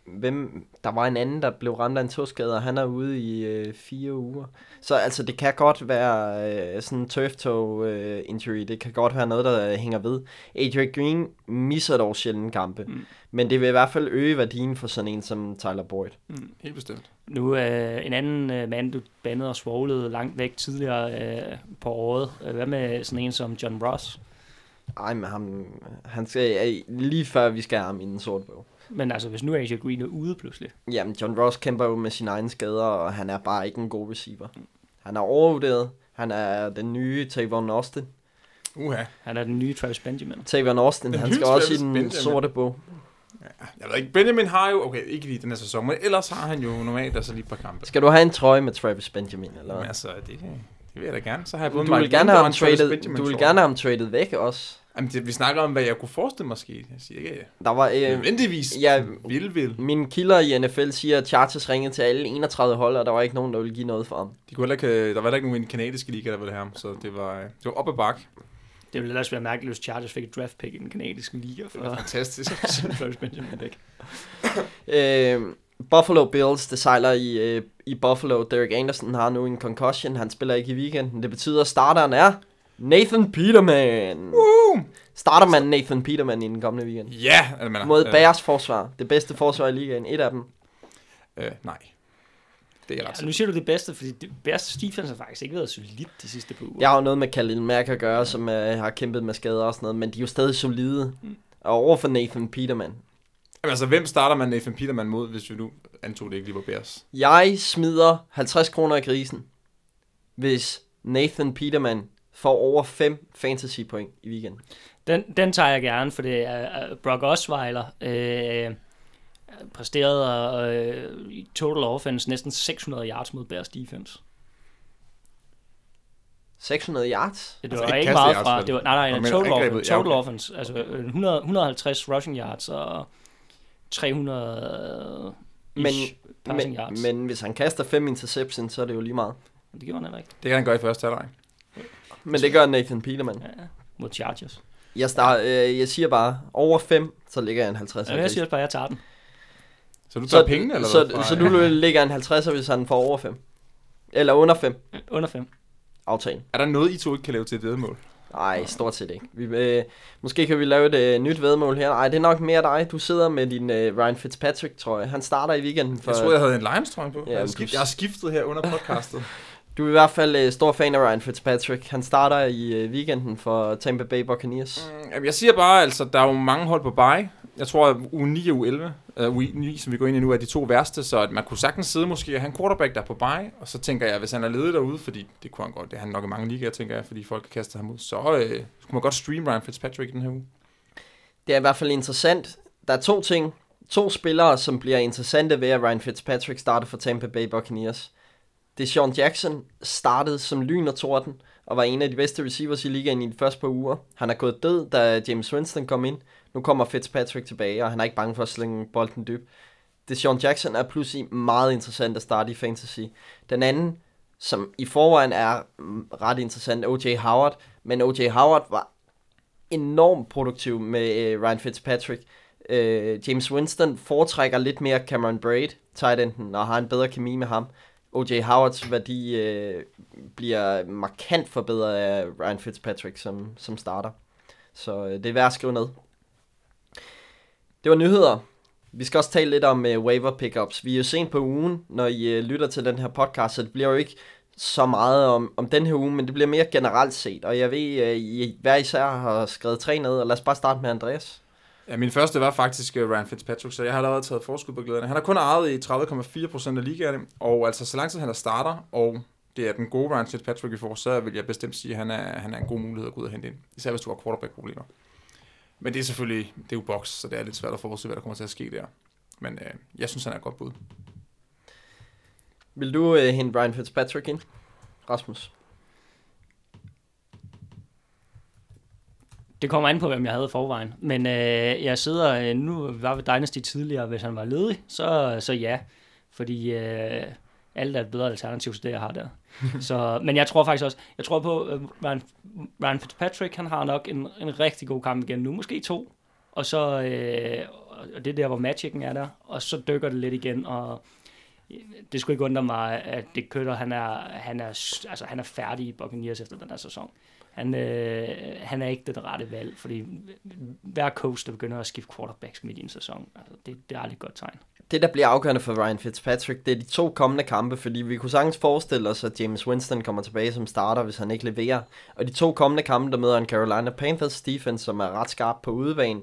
hvem, der var en anden, der blev ramt af en tåskade, og han er ude i øh, fire uger. Så altså, det kan godt være øh, sådan en turf toe øh, injury. Det kan godt være noget, der øh, hænger ved. Adrian Green misser dog sjældent kampe. Mm. Men det vil i hvert fald øge værdien for sådan en som Tyler Boyd. Helt bestemt. Nu øh, en anden øh, mand, du bandede og svoglede langt væk tidligere øh, på året. Hvad med sådan en som John Ross? Ej, men ham, han skal, øh, lige før vi skal have ham i den sorte bog. Men altså, hvis nu AJ Green er ude pludselig. Jamen, John Ross kæmper jo med sine egne skader, og han er bare ikke en god receiver. Han er overvurderet. Han er den nye Tavon Austin. Uha. Han er den nye Travis Benjamin. Tavon Austin, Den han skal også i Travis den Benjamin. sorte bog. Jeg ved ikke, Benjamin har jo, okay, ikke lige den her sæson, men ellers har han jo normalt altså lige et par kampe. Skal du have en trøje med Travis Benjamin, eller Men hvad? altså, det, det vil jeg da gerne. Så har jeg både Du vil, gerne have ham traded, du vil gerne have ham traded væk også. Jamen, det, vi snakker om, hvad jeg kunne forestille mig skete. Jeg siger ikke, Der var, øh, nødvendigvis ja, vil, vil. mine kilder i NFL siger, at Chargers ringede til alle 31 hold, og der var ikke nogen, der ville give noget for ham. De kunne heller ikke, øh, der var heller ikke nogen i den kanadiske liga, der ville have ham, så det var, øh, det var op ad bak. Det ville ellers være mærkeligt, hvis Chargers fik et draft pick i den kanadiske liga Det var for fantastisk. Travis Benjamin væk. Øh, Buffalo Bills, det sejler i, øh, i Buffalo. Derek Anderson har nu en concussion. Han spiller ikke i weekenden. Det betyder, at starteren er Nathan Peterman. Uh! Starter man Nathan Peterman i den kommende weekend? Ja, altså, man, Mod Bears forsvar. Det bedste forsvar i ligaen. Et af dem. Øh, nej. Det er ret Ja, nu siger du det bedste, fordi det Bears defense har faktisk ikke været solidt de sidste par uger. Jeg har jo noget med Khalil Mack at gøre, som øh, har kæmpet med skader og sådan noget. Men de er jo stadig solide. Og over for Nathan Peterman. Jamen, altså, hvem starter man Nathan Peterman mod, hvis vi nu antog det ikke lige var Bears? Jeg smider 50 kroner i grisen, hvis Nathan Peterman får over 5 fantasy point i weekenden. Den, den tager jeg gerne, for det er Brock Osweiler øh, præsterede øh, i total offense næsten 600 yards mod Bears defense. 600 yards? Det Altså, var ikke ikke meget yards, fra, det var, nej, nej, nej total, angrebet, offense, ja, total okay. offense, altså øh, 100, 150 rushing yards og 300 Men, men, passing men, yards. men hvis han kaster 5 interceptions, så er det jo lige meget. Men det gjorde han heller ikke Det kan han gøre i første halvleg. Men det gør Nathan Peterman. ja, mod Chargers. Jeg, start, øh, jeg siger bare, over 5, så ligger jeg en 50. Ja, jeg siger bare, at jeg tager den. Så du tager så, penge, eller så, hvad? fra- så du ligger en 50, hvis han får over 5. Eller under 5. Under 5. Aftalen. Er der noget, I to ikke kan lave til et vedmål? Nej, stort set ikke. Vi, øh, måske kan vi lave et øh, nyt vedmål her. Nej, det er nok mere dig. Du sidder med din øh, Ryan Fitzpatrick, tror jeg. Han starter i weekenden. For, Jeg troede, jeg havde en Lions trøje på. Ja, jeg, har skift, jeg har skiftet her under podcastet. Du er i hvert fald øh, stor fan af Ryan Fitzpatrick. Han starter i øh, weekenden for Tampa Bay Buccaneers. Mm, jeg siger bare, altså, der er jo mange hold på bye. Jeg tror, at u 9 og u 11, uh, øh, u 9, som vi går ind i nu, er de to værste, så at man kunne sagtens sidde måske og have en quarterback, der er på bye, og så tænker jeg, hvis han er ledet derude, fordi det kunne han godt, det er han nok i mange ligaer, tænker jeg, fordi folk har kastet ham ud, så øh, kunne man godt streame Ryan Fitzpatrick den her uge. Det er i hvert fald interessant. Der er to ting. To spillere, som bliver interessante ved, at Ryan Fitzpatrick starter for Tampa Bay Buccaneers. Det er Sean Jackson startede som lyn og torden, og var en af de bedste receivers i ligaen i de første par uger. Han er gået død, da James Winston kom ind. Nu kommer Fitzpatrick tilbage, og han er ikke bange for at slænge bolden dyb. Deshaun Sean Jackson er pludselig meget interessant at starte i fantasy. Den anden, som i forvejen er mm, ret interessant, O.J. Howard. Men O.J. Howard var enormt produktiv med øh, Ryan Fitzpatrick. Øh, James Winston foretrækker lidt mere Cameron Braid, tight enden, og har en bedre kemi med ham. O.J. Howards værdi øh, bliver markant forbedret af Ryan Fitzpatrick som, som starter. Så øh, det er værd at skrive ned. Det var nyheder. Vi skal også tale lidt om uh, waiver pickups. Vi er jo sent på ugen, når I uh, lytter til den her podcast, så det bliver jo ikke så meget om, om den her uge, men det bliver mere generelt set. Og jeg ved, at I hver især har skrevet tre ned, og lad os bare starte med Andreas. Ja, min første var faktisk Ryan Fitzpatrick, så jeg har allerede taget forskud på glæderne. Han har kun ejet i 30,4% af ligaerne, og altså så lang tid han er starter, og det er den gode Ryan Fitzpatrick, vi får, så vil jeg bestemt sige, at han er, han er en god mulighed at gå ud og hente ind. Især hvis du har quarterback-problemer. Men det er selvfølgelig, det er jo box, så det er lidt svært at forudse, hvad der kommer til at ske der. Men øh, jeg synes, han er et godt bud. Vil du uh, hente Ryan Fitzpatrick ind? Rasmus? Det kommer an på, hvem jeg havde forvejen. Men øh, jeg sidder, øh, nu var ved Dynasty tidligere, hvis han var ledig, så, så ja. Fordi øh, alt er et bedre alternativ til det, jeg har der. så, men jeg tror faktisk også, jeg tror på, at Ryan, Ryan Fitzpatrick, han har nok en, en rigtig god kamp igen nu, måske to. Og så, øh, og det er der, hvor magicen er der, og så dykker det lidt igen, og øh, det skulle ikke undre mig, at det køtter, han er, han er, altså, han er færdig i Buccaneers efter den her sæson. Han, øh, han er ikke det rette valg, fordi hver coach, der begynder at skifte quarterbacks midt i en sæson, altså, det, det er aldrig et godt tegn. Det, der bliver afgørende for Ryan Fitzpatrick, det er de to kommende kampe, fordi vi kunne sagtens forestille os, at James Winston kommer tilbage som starter, hvis han ikke leverer. Og de to kommende kampe, der møder en Carolina Panthers defense, som er ret skarp på udebane,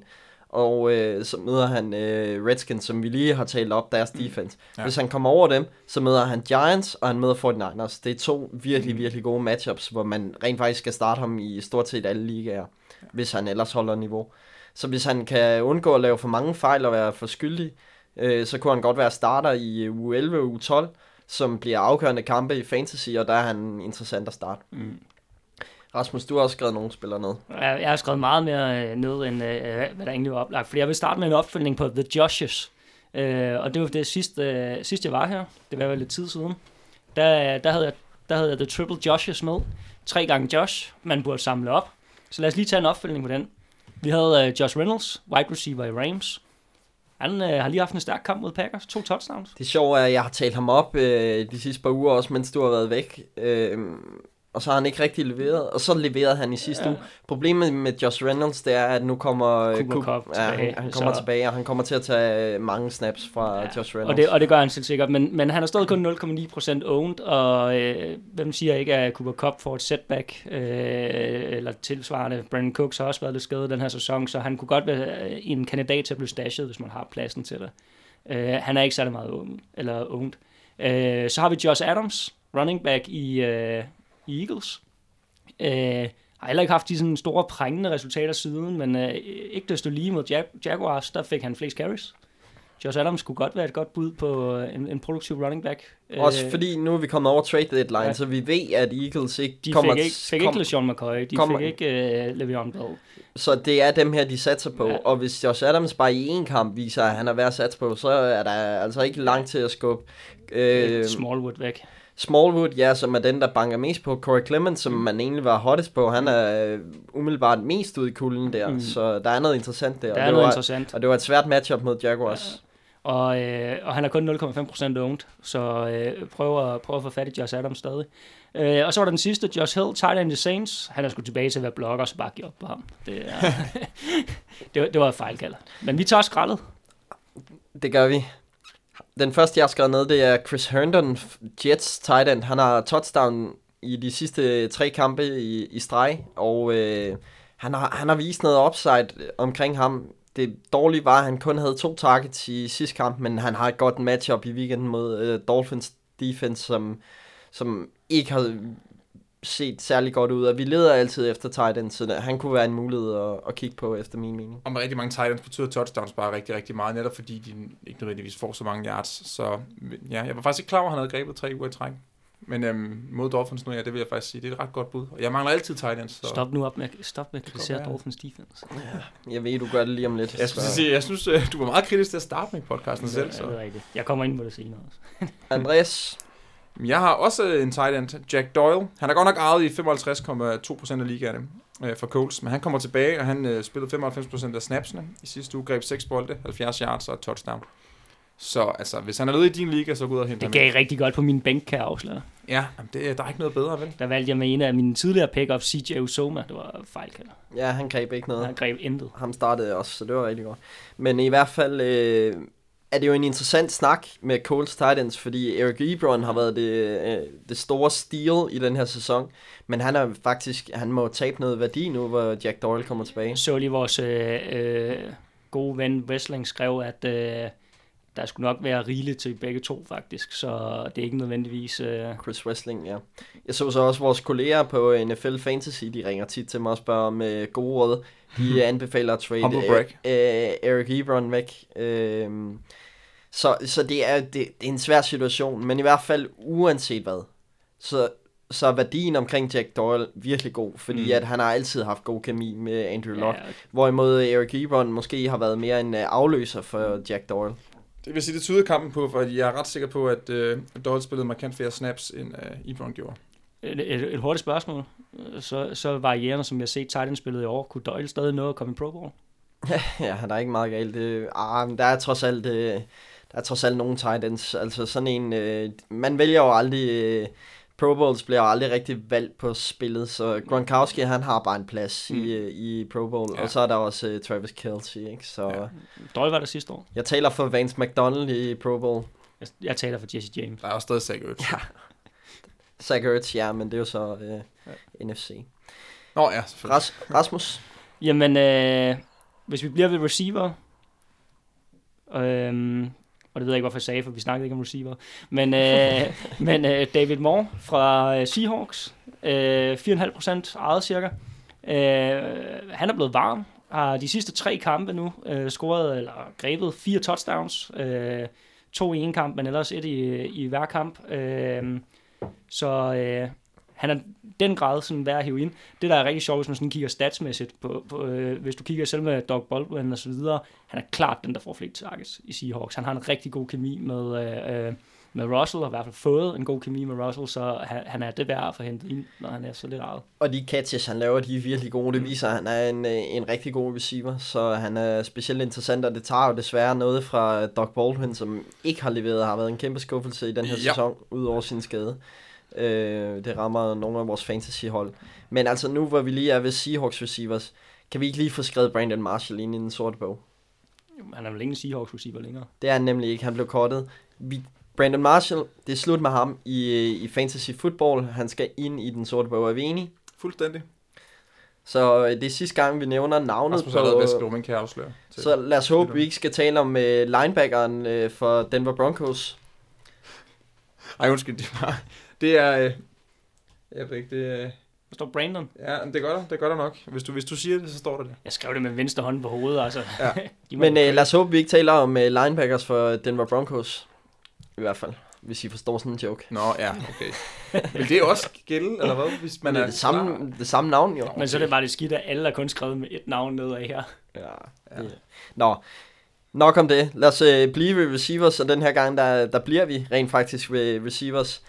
og øh, så møder han øh, Redskins, som vi lige har talt op, deres defense. Ja. Hvis han kommer over dem, så møder han Giants, og han møder 49ers. Det er to virkelig, virkelig gode matchups, hvor man rent faktisk skal starte ham i stort set alle ligaer, ja. hvis han ellers holder niveau. Så hvis han kan undgå at lave for mange fejl og være for skyldig, øh, så kunne han godt være starter i u 11 og u 12, som bliver afgørende kampe i fantasy, og der er han interessant at starte. Mm. Rasmus, du har også skrevet nogle spillere ned. Jeg har skrevet meget mere øh, ned, end øh, hvad der egentlig var oplagt. Fordi jeg vil starte med en opfølgning på The Joshes. Øh, og det var det sidste, sidste jeg var her. Det var vel lidt tid siden. Der, der, havde jeg, der havde jeg The Triple Joshes med. Tre gange Josh, man burde samle op. Så lad os lige tage en opfølgning på den. Vi havde Josh Reynolds, wide receiver i Rams. Han øh, har lige haft en stærk kamp mod Packers. To touchdowns. Det er sjovt, at jeg har talt ham op øh, de sidste par uger også, mens du har været væk. Øh, og så har han ikke rigtig leveret, og så leverede han i sidste ja. uge. Problemet med Josh Reynolds, det er, at nu kommer øh, Cooper Cup ja, han, han kommer så... tilbage, og han kommer til at tage mange snaps fra ja. Josh Reynolds. Og det, og det gør han selv sikkert, men, men han har stadig kun 0,9% owned, og øh, hvem siger ikke, at Cooper Cup får et setback, øh, eller tilsvarende. Brandon Cooks har også været lidt skadet den her sæson, så han kunne godt være en kandidat til at blive stashet, hvis man har pladsen til det. Øh, han er ikke særlig meget owned. Eller owned. Øh, så har vi Josh Adams, running back i, øh, Eagles. Øh, har heller ikke haft de sådan store prængende resultater siden, men øh, ikke desto lige mod Jag- Jaguars, der fik han flest carries. Josh Adams kunne godt være et godt bud på øh, en, en produktiv running back. Også øh, fordi nu er vi kommet over trade deadline, ja. så vi ved, at Eagles ikke de kommer... De fik ikke, fik kom, ikke LeSean McCoy, de kommer, fik ikke uh, Le'Veon Bell. Så det er dem her, de satser på. Ja. Og hvis Josh Adams bare i en kamp viser, at han er værd at satse på, så er der altså ikke langt til at skubbe... Øh, Smallwood væk. Smallwood, ja, som er den, der banker mest på. Corey Clement, som man egentlig var hottest på, han er uh, umiddelbart mest ude i kulden der, mm. så der er noget interessant der. Der er noget var, interessant. Og det var et svært matchup mod Jaguars. Ja. Og, øh, og han er kun 0,5% owned, så øh, prøv, at, prøv at få fat i Josh Adams stadig. Øh, og så var der den sidste, Josh Hill, tight end the Saints. Han er sgu tilbage til at være blogger, så bare give op på ham. Det, er, det, var, det var et fejlkald. Men vi tager skraldet. Det gør vi. Den første, jeg har skrevet ned, det er Chris Herndon, Jets tight end. Han har touchdown i de sidste tre kampe i, i streg, og øh, han, har, han har vist noget upside omkring ham. Det dårlige var, at han kun havde to targets i sidste kamp, men han har et godt matchup i weekenden mod øh, Dolphins defense, som, som ikke har set særlig godt ud, og vi leder altid efter tight ends, så han kunne være en mulighed at, at kigge på, efter min mening. Og med rigtig mange tight ends betyder touchdowns bare rigtig, rigtig meget, netop fordi de ikke nødvendigvis får så mange yards. Så ja, jeg var faktisk ikke klar over, at han havde grebet tre uger i træk. Men øhm, mod Dolphins nu, ja, det vil jeg faktisk sige, det er et ret godt bud. Og jeg mangler altid tight ends. Så... Stop nu op med, stop med at kritisere Dolphins defense. Ja, jeg ved, du gør det lige om lidt. Jeg, skulle sige, jeg synes, øh, du var meget kritisk til at starte med podcasten ja, selv. Så. Det er rigtigt. Jeg kommer ind på det senere også. Andreas, jeg har også en tight end, Jack Doyle. Han er godt nok ejet i 55,2% af ligaerne øh, for Colts, men han kommer tilbage, og han øh, spillede 95% af snapsene i sidste uge, greb 6 bolde, 70 yards og touchdown. Så altså, hvis han er nede i din liga, så gå ud og hente Det gav ham. rigtig godt på min bænk, kan jeg afsløre. Ja, det, der er ikke noget bedre, vel? Der valgte jeg med en af mine tidligere pick-ups, CJ Usoma. Det var fejlkalder. Ja, han greb ikke noget. Han greb intet. Ham startede også, så det var rigtig godt. Men i hvert fald, øh, er det jo en interessant snak med Colts Titans, fordi Eric Ebron har været det, øh, det store steal i den her sæson, men han er faktisk, han må tabe noget værdi nu, hvor Jack Doyle kommer tilbage. Så lige vores øh, øh, gode ven Wrestling skrev, at øh, der skulle nok være rigeligt til begge to faktisk, så det er ikke nødvendigvis... Øh... Chris Wrestling, ja. Jeg så så også vores kolleger på NFL Fantasy, de ringer tit til mig og spørger om øh, gode råd. De anbefaler at trade øh, øh, Eric Ebron væk. Øh, så, så det, er, det, det er en svær situation, men i hvert fald uanset hvad, så, så er værdien omkring Jack Doyle virkelig god, fordi mm. at han har altid haft god kemi med Andrew Luck, ja. hvorimod Eric Ebron måske har været mere en øh, afløser for Jack Doyle. Det vil sige, det tyder kampen på, for jeg er ret sikker på, at uh, Doyle spillede markant flere snaps, end uh, Ebron gjorde. Et, et, et hurtigt spørgsmål. Så, så varierende, som jeg har set Titans spillet i år, kunne Doyle stadig nå at komme i Pro Bowl? ja, der er ikke meget galt. Det, ah, men der er trods alt... Øh, der er trods alt nogle tight ends. Altså sådan en... Øh, man vælger jo aldrig... Øh, Pro Bowls bliver aldrig rigtig valgt på spillet, så Gronkowski han har bare en plads mm. i, øh, i Pro Bowl, ja. og så er der også uh, Travis Kelce, ikke? Så ja. Døj var der sidste år. Jeg taler for Vance McDonald i Pro Bowl. Jeg, jeg taler for Jesse James. Der er også stadig Zach Ertz. Ja. Zach Ertz, ja, men det er jo så uh, ja. NFC. Nå ja. Ras- Rasmus? Jamen, øh, hvis vi bliver ved receiver, øh, og det ved jeg ikke, hvorfor jeg sagde, for vi snakkede ikke om receiver. Men, øh, men øh, David Moore fra øh, Seahawks, øh, 4,5% ejet cirka. Øh, han er blevet varm, har de sidste tre kampe nu øh, scoret, eller grebet fire touchdowns. Øh, to i en kamp, men ellers et i, i hver kamp. Øh, så øh, han er den grad sådan værd at hive ind. Det, der er rigtig sjovt, hvis man sådan kigger statsmæssigt på, på øh, hvis du kigger selv med Doug Baldwin og så videre, han er klart den, der får flest targets i Seahawks. Han har en rigtig god kemi med, øh, med Russell, og i hvert fald fået en god kemi med Russell, så han, han er det værd at få hentet ind, når han er så lidt ejet. Og de catches, han laver, de er virkelig gode. Det viser, at han er en, øh, en rigtig god receiver, så han er specielt interessant, og det tager jo desværre noget fra Doug Baldwin, som ikke har leveret, har været en kæmpe skuffelse i den her ja. sæson, ud over sin skade. Øh, det rammer nogle af vores fantasy-hold. Men altså nu, hvor vi lige er ved Seahawks receivers, kan vi ikke lige få skrevet Brandon Marshall ind i den sorte bog? Han er vel ingen Seahawks receiver længere. Det er han nemlig ikke. Han blev kortet. Vi, Brandon Marshall, det er slut med ham i, i fantasy football. Han skal ind i den sorte bog. Er vi enige? Fuldstændig. Så øh, det er sidste gang, vi nævner navnet Rasmus har lavet kan jeg afsløre. Så lad os håbe, vi ikke skal tale om uh, linebackeren uh, for Denver Broncos. Ej, undskyld, det var, det er... Øh, jeg ved ikke, det er... Der står Brandon. Ja, det gør der, det gør der nok. Hvis du, hvis du siger det, så står der det. Jeg skrev det med venstre hånd på hovedet, altså. Ja. Men øh, lad os håbe, vi ikke taler om uh, linebackers for Denver Broncos. I hvert fald, hvis I forstår sådan en joke. Nå, ja, okay. Vil det også gælde, eller hvad? Hvis man det er, er det, samme, det samme navn, jo. Men så er det bare det skidt, at alle er kun skrevet med et navn nedad her. Ja, ja. Det. Nå, nok om det. Lad os uh, blive ved receivers, og den her gang, der, der bliver vi rent faktisk ved receivers.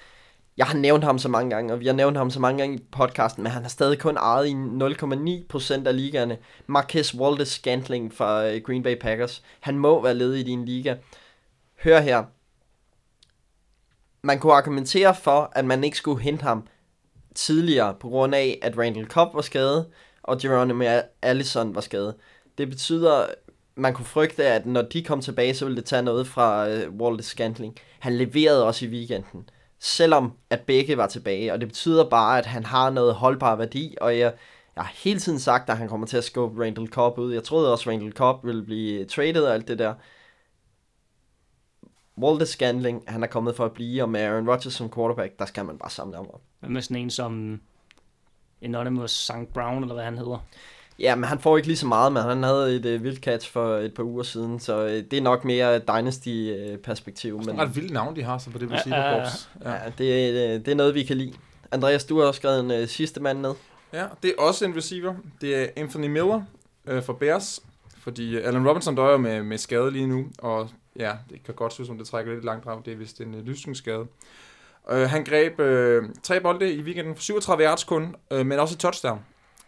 Jeg har nævnt ham så mange gange, og vi har nævnt ham så mange gange i podcasten, men han har stadig kun ejet i 0,9% af ligaerne. Marquez Waldes Scantling fra øh, Green Bay Packers. Han må være ledig i din liga. Hør her. Man kunne argumentere for, at man ikke skulle hente ham tidligere, på grund af, at Randall Cobb var skadet, og Geronimo Allison var skadet. Det betyder, man kunne frygte, at når de kom tilbage, så ville det tage noget fra uh, Waldes Scantling. Han leverede også i weekenden selvom at begge var tilbage, og det betyder bare, at han har noget holdbar værdi, og jeg, jeg har hele tiden sagt, at han kommer til at skubbe Randall Cobb ud. Jeg troede også, at Randall Cobb ville blive traded og alt det der. Walter Scandling, han er kommet for at blive, og med Aaron Rodgers som quarterback, der skal man bare samle ham op. Hvad med sådan en som Anonymous St. Brown, eller hvad han hedder? Ja, men han får ikke lige så meget, men han havde et uh, vildt catch for et par uger siden, så uh, det er nok mere Dynasty-perspektiv. Uh, men... Det er ret vildt navn, de har så på det receiver ja, ja, ja. ja det, uh, det er noget, vi kan lide. Andreas, du har også skrevet en uh, sidste mand ned. Ja, det er også en receiver. Det er Anthony Miller uh, for Bears, fordi Allen Robinson døjer med, med skade lige nu, og ja, det kan godt synes, som det trækker lidt langt frem. Det er vist en uh, lysningsskade. Uh, han greb uh, tre bolde i weekenden for 37 yards kun, uh, men også et touchdown.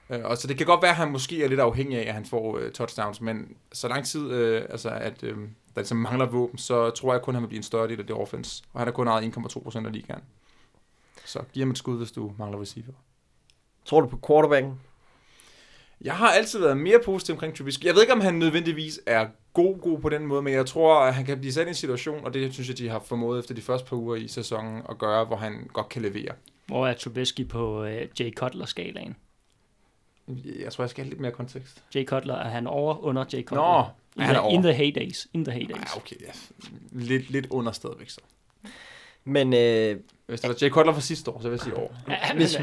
Øh, og så det kan godt være, at han måske er lidt afhængig af, at han får øh, touchdowns, men så lang tid, øh, altså at øh, der ligesom mangler våben, så tror jeg kun, at han vil blive en større del af det offense. Og han har kun ejet 1,2% af ligaen. Så giv ham et skud, hvis du mangler receiver. Tror du på quarterbacken? Jeg har altid været mere positiv omkring Trubisky. Jeg ved ikke, om han nødvendigvis er god, god på den måde, men jeg tror, at han kan blive sat i en situation, og det synes jeg, de har formået efter de første par uger i sæsonen at gøre, hvor han godt kan levere. Hvor er Trubisky på uh, Jay Cutler-skalaen? Jeg tror, jeg skal have lidt mere kontekst. Jay Cutler, er han over, under Jay Cutler? Nå, in, han er over. in the heydays. In the heydays. Ja, okay, ja. Lidt, lidt under stadigvæk så. Men øh, hvis det var Jay Cutler fra sidste år, så vil jeg sige over. hvis,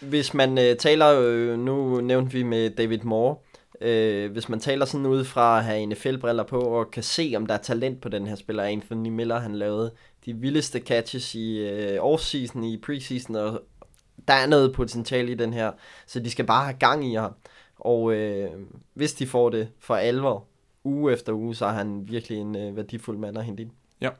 hvis man øh, taler, øh, nu nævnte vi med David Moore, øh, hvis man taler sådan ud fra at have NFL-briller på og kan se, om der er talent på den her spiller, Anthony Miller, han lavede de vildeste catches i øh, offseason, i preseason og, der er noget potentiale i den her, så de skal bare have gang i ham. Og øh, hvis de får det for alvor, uge efter uge, så er han virkelig en øh, værdifuld mand at hente ind. Ja.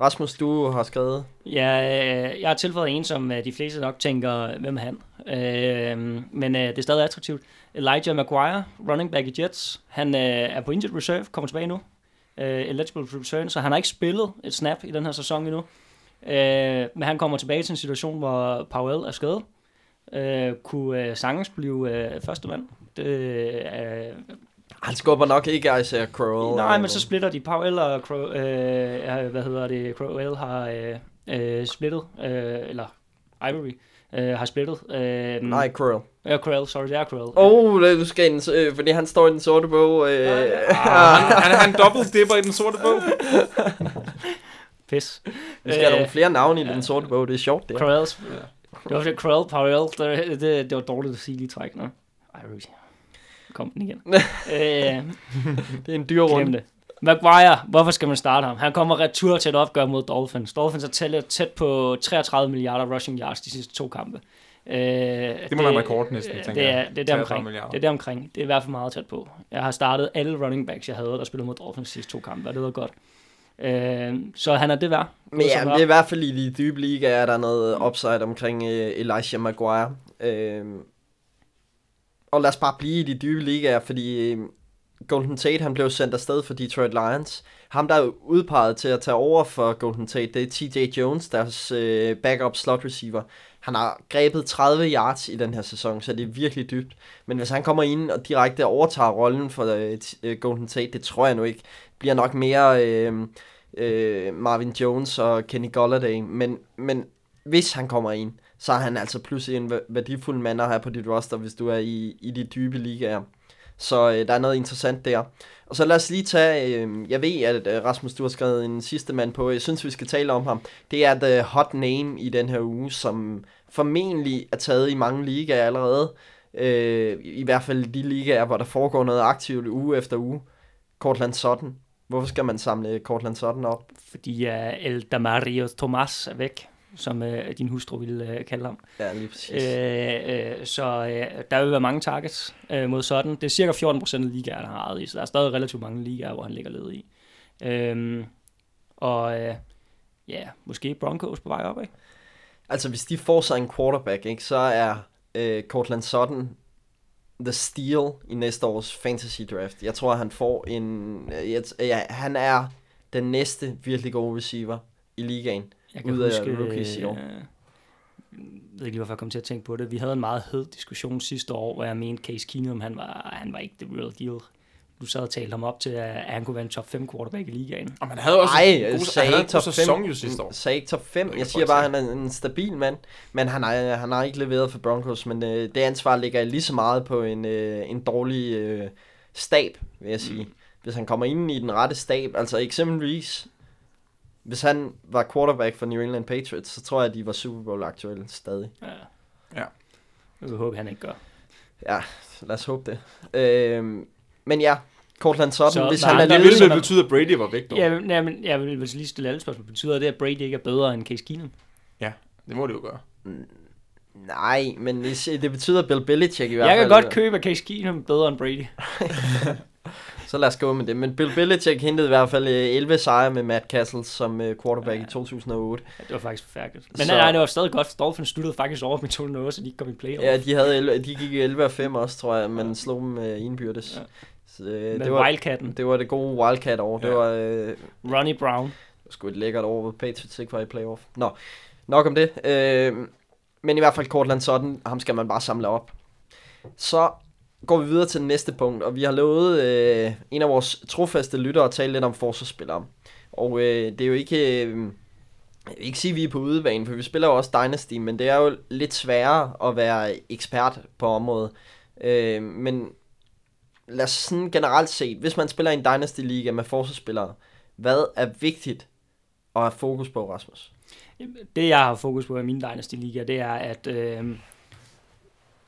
Rasmus, du har skrevet... Ja, øh, jeg har tilføjet en, som øh, de fleste nok tænker, hvem er han? øh, men øh, det er stadig attraktivt. Elijah Maguire, running back i Jets, han øh, er på injured reserve, kommer tilbage nu. Øh, eligible return, så han har ikke spillet et snap i den her sæson endnu. Øh, men han kommer tilbage til en situation, hvor Powell er skadet. Øh, kunne øh, sagtens blive øh, første mand. Det, øh, Han skubber nok ikke Isaiah Crowell. nej, men så splitter de. Powell og Crow, øh, hvad hedder det, Crowell har øh, øh, splittet, øh, eller Ivory øh, har splittet. Øh, Nej, Crowell. Ja, Crowell, sorry, det er Crowell. Åh, oh, du skal ind, øh, fordi han står i den sorte bog. Øh, Han, han, han dobbelt dipper i den sorte bog. Pis. vi skal have Øh, nogle flere navne i den sorte bog, det er sjovt det. Crowell's, det var det Crowell, Powell, det, det, det var dårligt at sige lige træk, nå. Ivory. Kom den igen. øh, Det er en dyr runde. det. Maguire, hvorfor skal man starte ham? Han kommer retur til et opgør mod Dolphins. Dolphins er tæt, tæt på 33 milliarder rushing yards de sidste to kampe. Øh, det må være rekord næsten, tænker det er, jeg. det er der 33 omkring. milliarder. Det er der omkring. Det er i hvert fald meget tæt på. Jeg har startet alle running backs, jeg havde, der spillede mod Dolphins de sidste to kampe, og det var godt. Øh, så han er det værd. Men ja, det er i hvert fald i de dybe ligaer, der er noget upside omkring øh, Elijah Maguire. Øh, og lad os bare blive i de dybe ligaer, fordi øh, Golden Tate, han blev sendt afsted for Detroit Lions. Ham, der er udpeget til at tage over for Golden Tate, det er TJ Jones, deres øh, backup slot receiver. Han har grebet 30 yards i den her sæson, så det er virkelig dybt. Men hvis han kommer ind og direkte overtager rollen for øh, øh, Golden Tate, det tror jeg nu ikke, bliver nok mere øh, øh, Marvin Jones og Kenny Golladay. Men, men hvis han kommer ind, så er han altså pludselig en værdifuld mand at have på dit roster, hvis du er i, i de dybe ligaer. Så øh, der er noget interessant der. Og så lad os lige tage, øh, jeg ved, at øh, Rasmus, du har skrevet en sidste mand på, jeg synes, vi skal tale om ham. Det er the hot name i den her uge, som formentlig er taget i mange ligaer allerede. Øh, I hvert fald de ligaer, hvor der foregår noget aktivt uge efter uge. Cortland Sutton. Hvorfor skal man samle Cortland Sutton op? Fordi uh, El Damario Tomas er væk, som uh, din hustru ville uh, kalde ham. Ja, lige præcis. Øh, øh, så øh, der vil være mange targets øh, mod sådan. Det er cirka 14 procent af ligaer, der har ejet i, så der er stadig relativt mange ligaer, hvor han ligger led i. Øhm, og øh, ja, måske Broncos på vej op, ikke? Altså, hvis de får sig en quarterback, ikke, så er øh, Cortland Sutton the steal i næste års fantasy draft. Jeg tror, han får en... Øh, jeg, ja, han er den næste virkelig gode receiver i ligaen. Jeg Ud af rookies i år. Øh, jeg ved ikke lige, hvorfor jeg kom til at tænke på det. Vi havde en meget hed diskussion sidste år, hvor jeg mente Case Keenum, han var, han var ikke the real deal. Du sad og talte ham op til, at han kunne være en top 5 quarterback i ligaen. Og man havde også Ej, en jeg god, sagde han havde ikke en top sæson 5. jo sidste år. Sagde ikke top 5. Det Jeg siger bare, at han er en stabil mand. Men han har, han har ikke leveret for Broncos. Men øh, det ansvar ligger lige så meget på en, øh, en dårlig øh, stab, vil jeg sige. Mm. Hvis han kommer ind i den rette stab, altså eksempelvis, hvis han var quarterback for New England Patriots, så tror jeg, at de var Super Bowl aktuelle stadig. Ja. Ja. Jeg vil håbe, han ikke gør. Ja, lad os håbe det. Øh, men ja, Cortland Sutton, Så- hvis nej, han er der Det vil ledig, ville betyde, at Brady var væk, dog. Ja, men, ja, men jeg vil vil lige stille alle spørgsmål. Betyder det, at Brady ikke er bedre end Case Keenum? Det må det jo gøre. Nej, men det det betyder at Bill Belichick i hvert Jeg fald. kan godt købe, at Case Keenum er bedre end Brady. Så lad os gå med det. Men Bill Belichick hentede i hvert fald øh, 11 sejre med Matt Cassel som øh, quarterback Ja. i 2008. Ja, det var faktisk forfærdeligt. Men Så- så... nej, det var stadig godt. Dolphins sluttede faktisk over med 2 0 så de ikke kom i playoff. Ja, de, havde 11, de gik 11 og 5 også, tror jeg, men slog dem øh, indbyrdes. Ja. Så, øh, det, var, Wildcatten, det var det gode Wildcat år. Det Ja. var øh, Ronnie Brown. sgu et lækkert år, hvor Patriots ikke var i playoff. Nå, nok om det. Øh, men i hvert fald Cortland Sutton, ham skal man bare samle op. Så går vi videre til den næste punkt, og vi har lovet øh, en af vores trofaste lyttere at tale lidt om forsvarsspillere. Og øh, det er jo ikke... Øh, jeg vil ikke sige, at vi er på udebane, for vi spiller jo også Dynasty, men det er jo lidt sværere at være ekspert på området. Øh, men lad os sådan generelt set, hvis man spiller i en Dynasty Liga med forsvarsspillere, hvad er vigtigt at have fokus på, Rasmus? Det, jeg har fokus på i min Dynasty Liga, det er, at øh,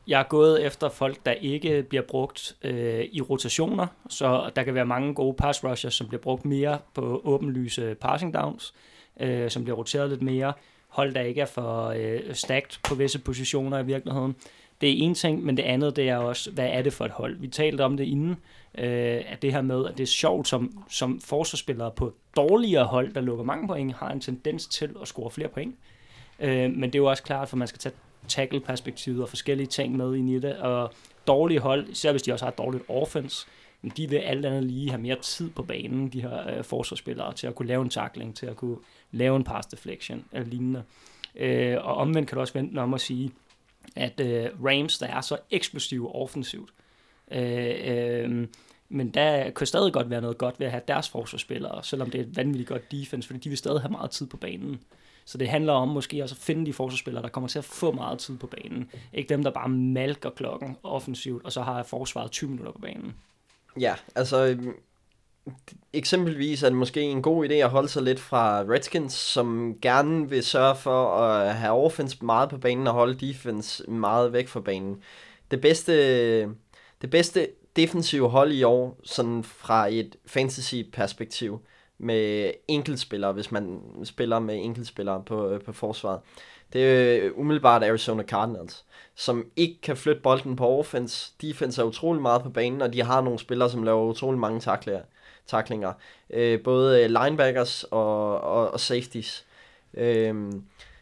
jeg er gået efter folk, der ikke bliver brugt øh, i rotationer, så der kan være mange gode pass rushers, som bliver brugt mere på åbenlyse passing downs, øh, som bliver roteret lidt mere, hold der ikke er for øh, stacked på visse positioner i virkeligheden. Det er en ting, men det andet, det er også, hvad er det for et hold? Vi talte om det inden, øh, at det her med, at det er sjovt som, som forsvarsspillere på dårligere hold, der lukker mange point, har en tendens til at score flere point. Øh, men det er jo også klart, for man skal tage tackle-perspektivet og forskellige ting med ind i det, og dårlige hold, især hvis de også har et dårligt offense, men de vil alt andet lige have mere tid på banen, de her øh, forsvarsspillere, til at kunne lave en tackling, til at kunne lave en pass deflection eller lignende. Øh, og omvendt kan du også vente om at sige, at øh, Rams, der er så eksplosive offensivt, øh, øh, men der kan stadig godt være noget godt ved at have deres forsvarsspillere, selvom det er et vanvittigt godt defense, fordi de vil stadig have meget tid på banen. Så det handler om måske også at finde de forsvarsspillere, der kommer til at få meget tid på banen. Ikke dem, der bare malker klokken offensivt, og så har forsvaret 20 minutter på banen. Ja, altså øhm, eksempelvis er det måske en god idé at holde sig lidt fra Redskins, som gerne vil sørge for at have offense meget på banen og holde defense meget væk fra banen. Det bedste, det bedste defensive hold i år, sådan fra et fantasy-perspektiv, med enkeltspillere, hvis man spiller med enkeltspillere på, på forsvaret. Det er umiddelbart Arizona Cardinals, som ikke kan flytte bolden på offense. Defense er utrolig meget på banen, og de har nogle spillere, som laver utrolig mange takler taklinger. Øh, både linebackers og, og, og safeties. Øh,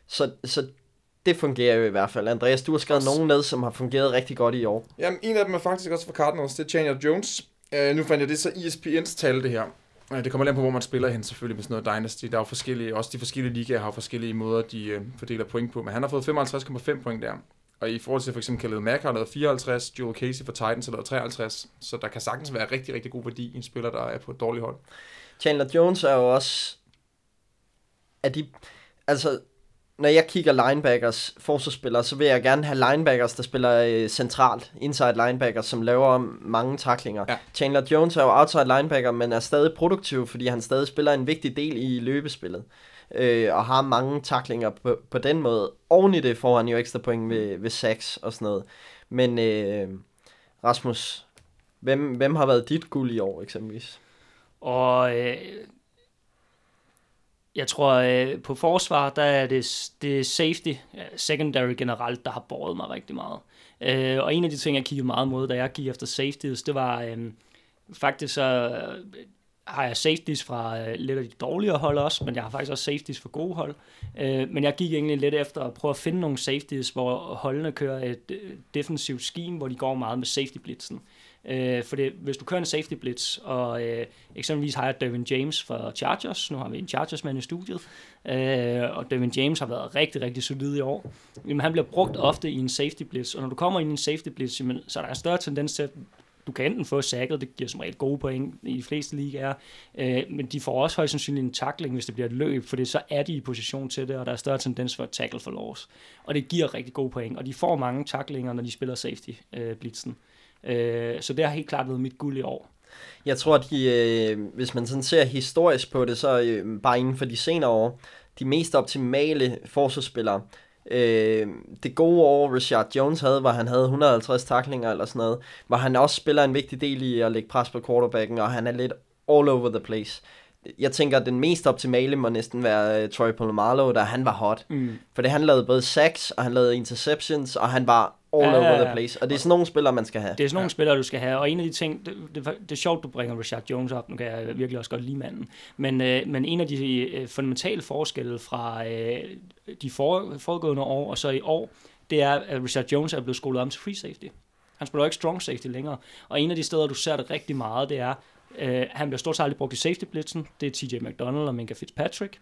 så, så det fungerer jo i hvert fald. Andreas, du har skrevet nogen ned, som har fungeret rigtig godt i år. Jamen, en af dem er faktisk også for Cardinals, det er Chandler Jones. Uh, nu fandt jeg det så ESPN's tal, det her. Uh, det kommer lidt på, hvor man spiller hen, selvfølgelig med sådan noget Dynasty. Der er jo forskellige, også de forskellige ligaer har forskellige måder, de uh, fordeler point på. Men han har fået 55,5 point der. Og i forhold til for eksempel Khaled Mack har lavet 54, Joel Casey for Titans har lavet 53. Så der kan sagtens være rigtig, rigtig god værdi i en spiller, der er på et dårligt hold. Chandler Jones er jo også... Er de... Altså, når jeg kigger linebackers, forsvarsspillere, så vil jeg gerne have linebackers, der spiller øh, centralt, inside linebackers, som laver mange taklinger. Ja. Chandler Jones er jo outside linebacker, men er stadig produktiv, fordi han stadig spiller en vigtig del i løbespillet. Øh, og har mange taklinger på, på den måde. Oven i det får han jo ekstra point ved, ved sacks og sådan noget. Men øh, Rasmus, hvem, hvem har været dit guld i år eksempelvis? Og øh, jeg tror, øh, på forsvar, der er det, det safety, secondary generelt, der har båret mig rigtig meget. Øh, og en af de ting, jeg kiggede meget mod, da jeg gik efter safeties, det var øh, faktisk så øh, har jeg safeties fra øh, lidt af de dårligere hold også, men jeg har faktisk også safeties for gode hold. Øh, men jeg gik egentlig lidt efter at prøve at finde nogle safeties, hvor holdene kører et øh, defensivt scheme, hvor de går meget med safety blitzen. Øh, for det, hvis du kører en safety blitz, og øh, eksempelvis har jeg Devin James for Chargers, nu har vi en Chargers-mand i studiet, øh, og Devin James har været rigtig, rigtig solid i år, jamen han bliver brugt ofte i en safety blitz, og når du kommer ind i en safety blitz, jamen, så er der en større tendens til, at du kan enten få sækket, det giver som regel gode point i de fleste ligaer, øh, men de får også højst sandsynligt en tackling, hvis det bliver et løb, for så er de i position til det, og der er større tendens for at tackle for loss. Og det giver rigtig gode point, og de får mange tacklinger, når de spiller safety øh, blitzen. Øh, så det har helt klart været mit guld i år. Jeg tror, at de, øh, hvis man sådan ser historisk på det, så øh, bare inden for de senere år, de mest optimale forsvarsspillere, øh, det gode år, Richard Jones havde, var, han havde 150 taklinger eller sådan noget, hvor han også spiller en vigtig del i at lægge pres på quarterbacken, og han er lidt all over the place. Jeg tænker, at den mest optimale må næsten være uh, Troy Polamalu, da han var hot. Mm. For det han lavede både sacks, og han lavede interceptions, og han var all ja, over the place. Og det er sådan nogle spillere, man skal have. Det er sådan nogle ja. spillere, du skal have. Og en af de ting, det, det, det er sjovt, du bringer Richard Jones op. Nu kan jeg virkelig også godt lide manden. Men, øh, men en af de øh, fundamentale forskelle fra øh, de for, foregående år og så i år, det er, at Richard Jones er blevet skolet om til free safety. Han spiller ikke strong safety længere. Og en af de steder, du ser det rigtig meget, det er, øh, han bliver stort set aldrig brugt i safety blitzen. Det er TJ McDonald og Minka Fitzpatrick.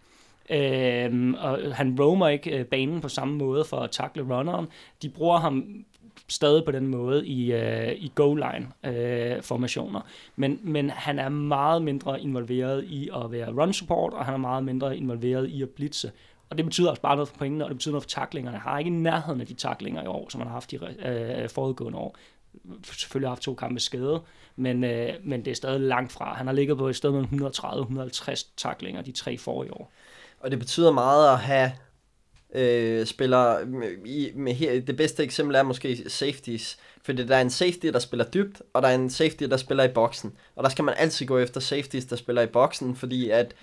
Øhm, og han roamer ikke øh, banen på samme måde for at takle runneren. De bruger ham stadig på den måde i, øh, i goal-line øh, formationer. Men, men han er meget mindre involveret i at være run support, og han er meget mindre involveret i at blitse. Og det betyder også bare noget for pointene, og det betyder noget for taklingerne. Han har ikke nærheden af de taklinger i år, som han har haft i øh, øh forudgående år. Selvfølgelig har haft to kampe skade, men, øh, men det er stadig langt fra. Han har ligget på et sted mellem 130-150 taklinger de tre forrige år. Og det betyder meget at have øh, spiller mm, i, med her, det bedste eksempel er måske safeties, fordi der er en safety, der spiller dybt, og der er en safety, der spiller i boksen. Og der skal man altid gå efter safeties, der spiller i boksen, fordi at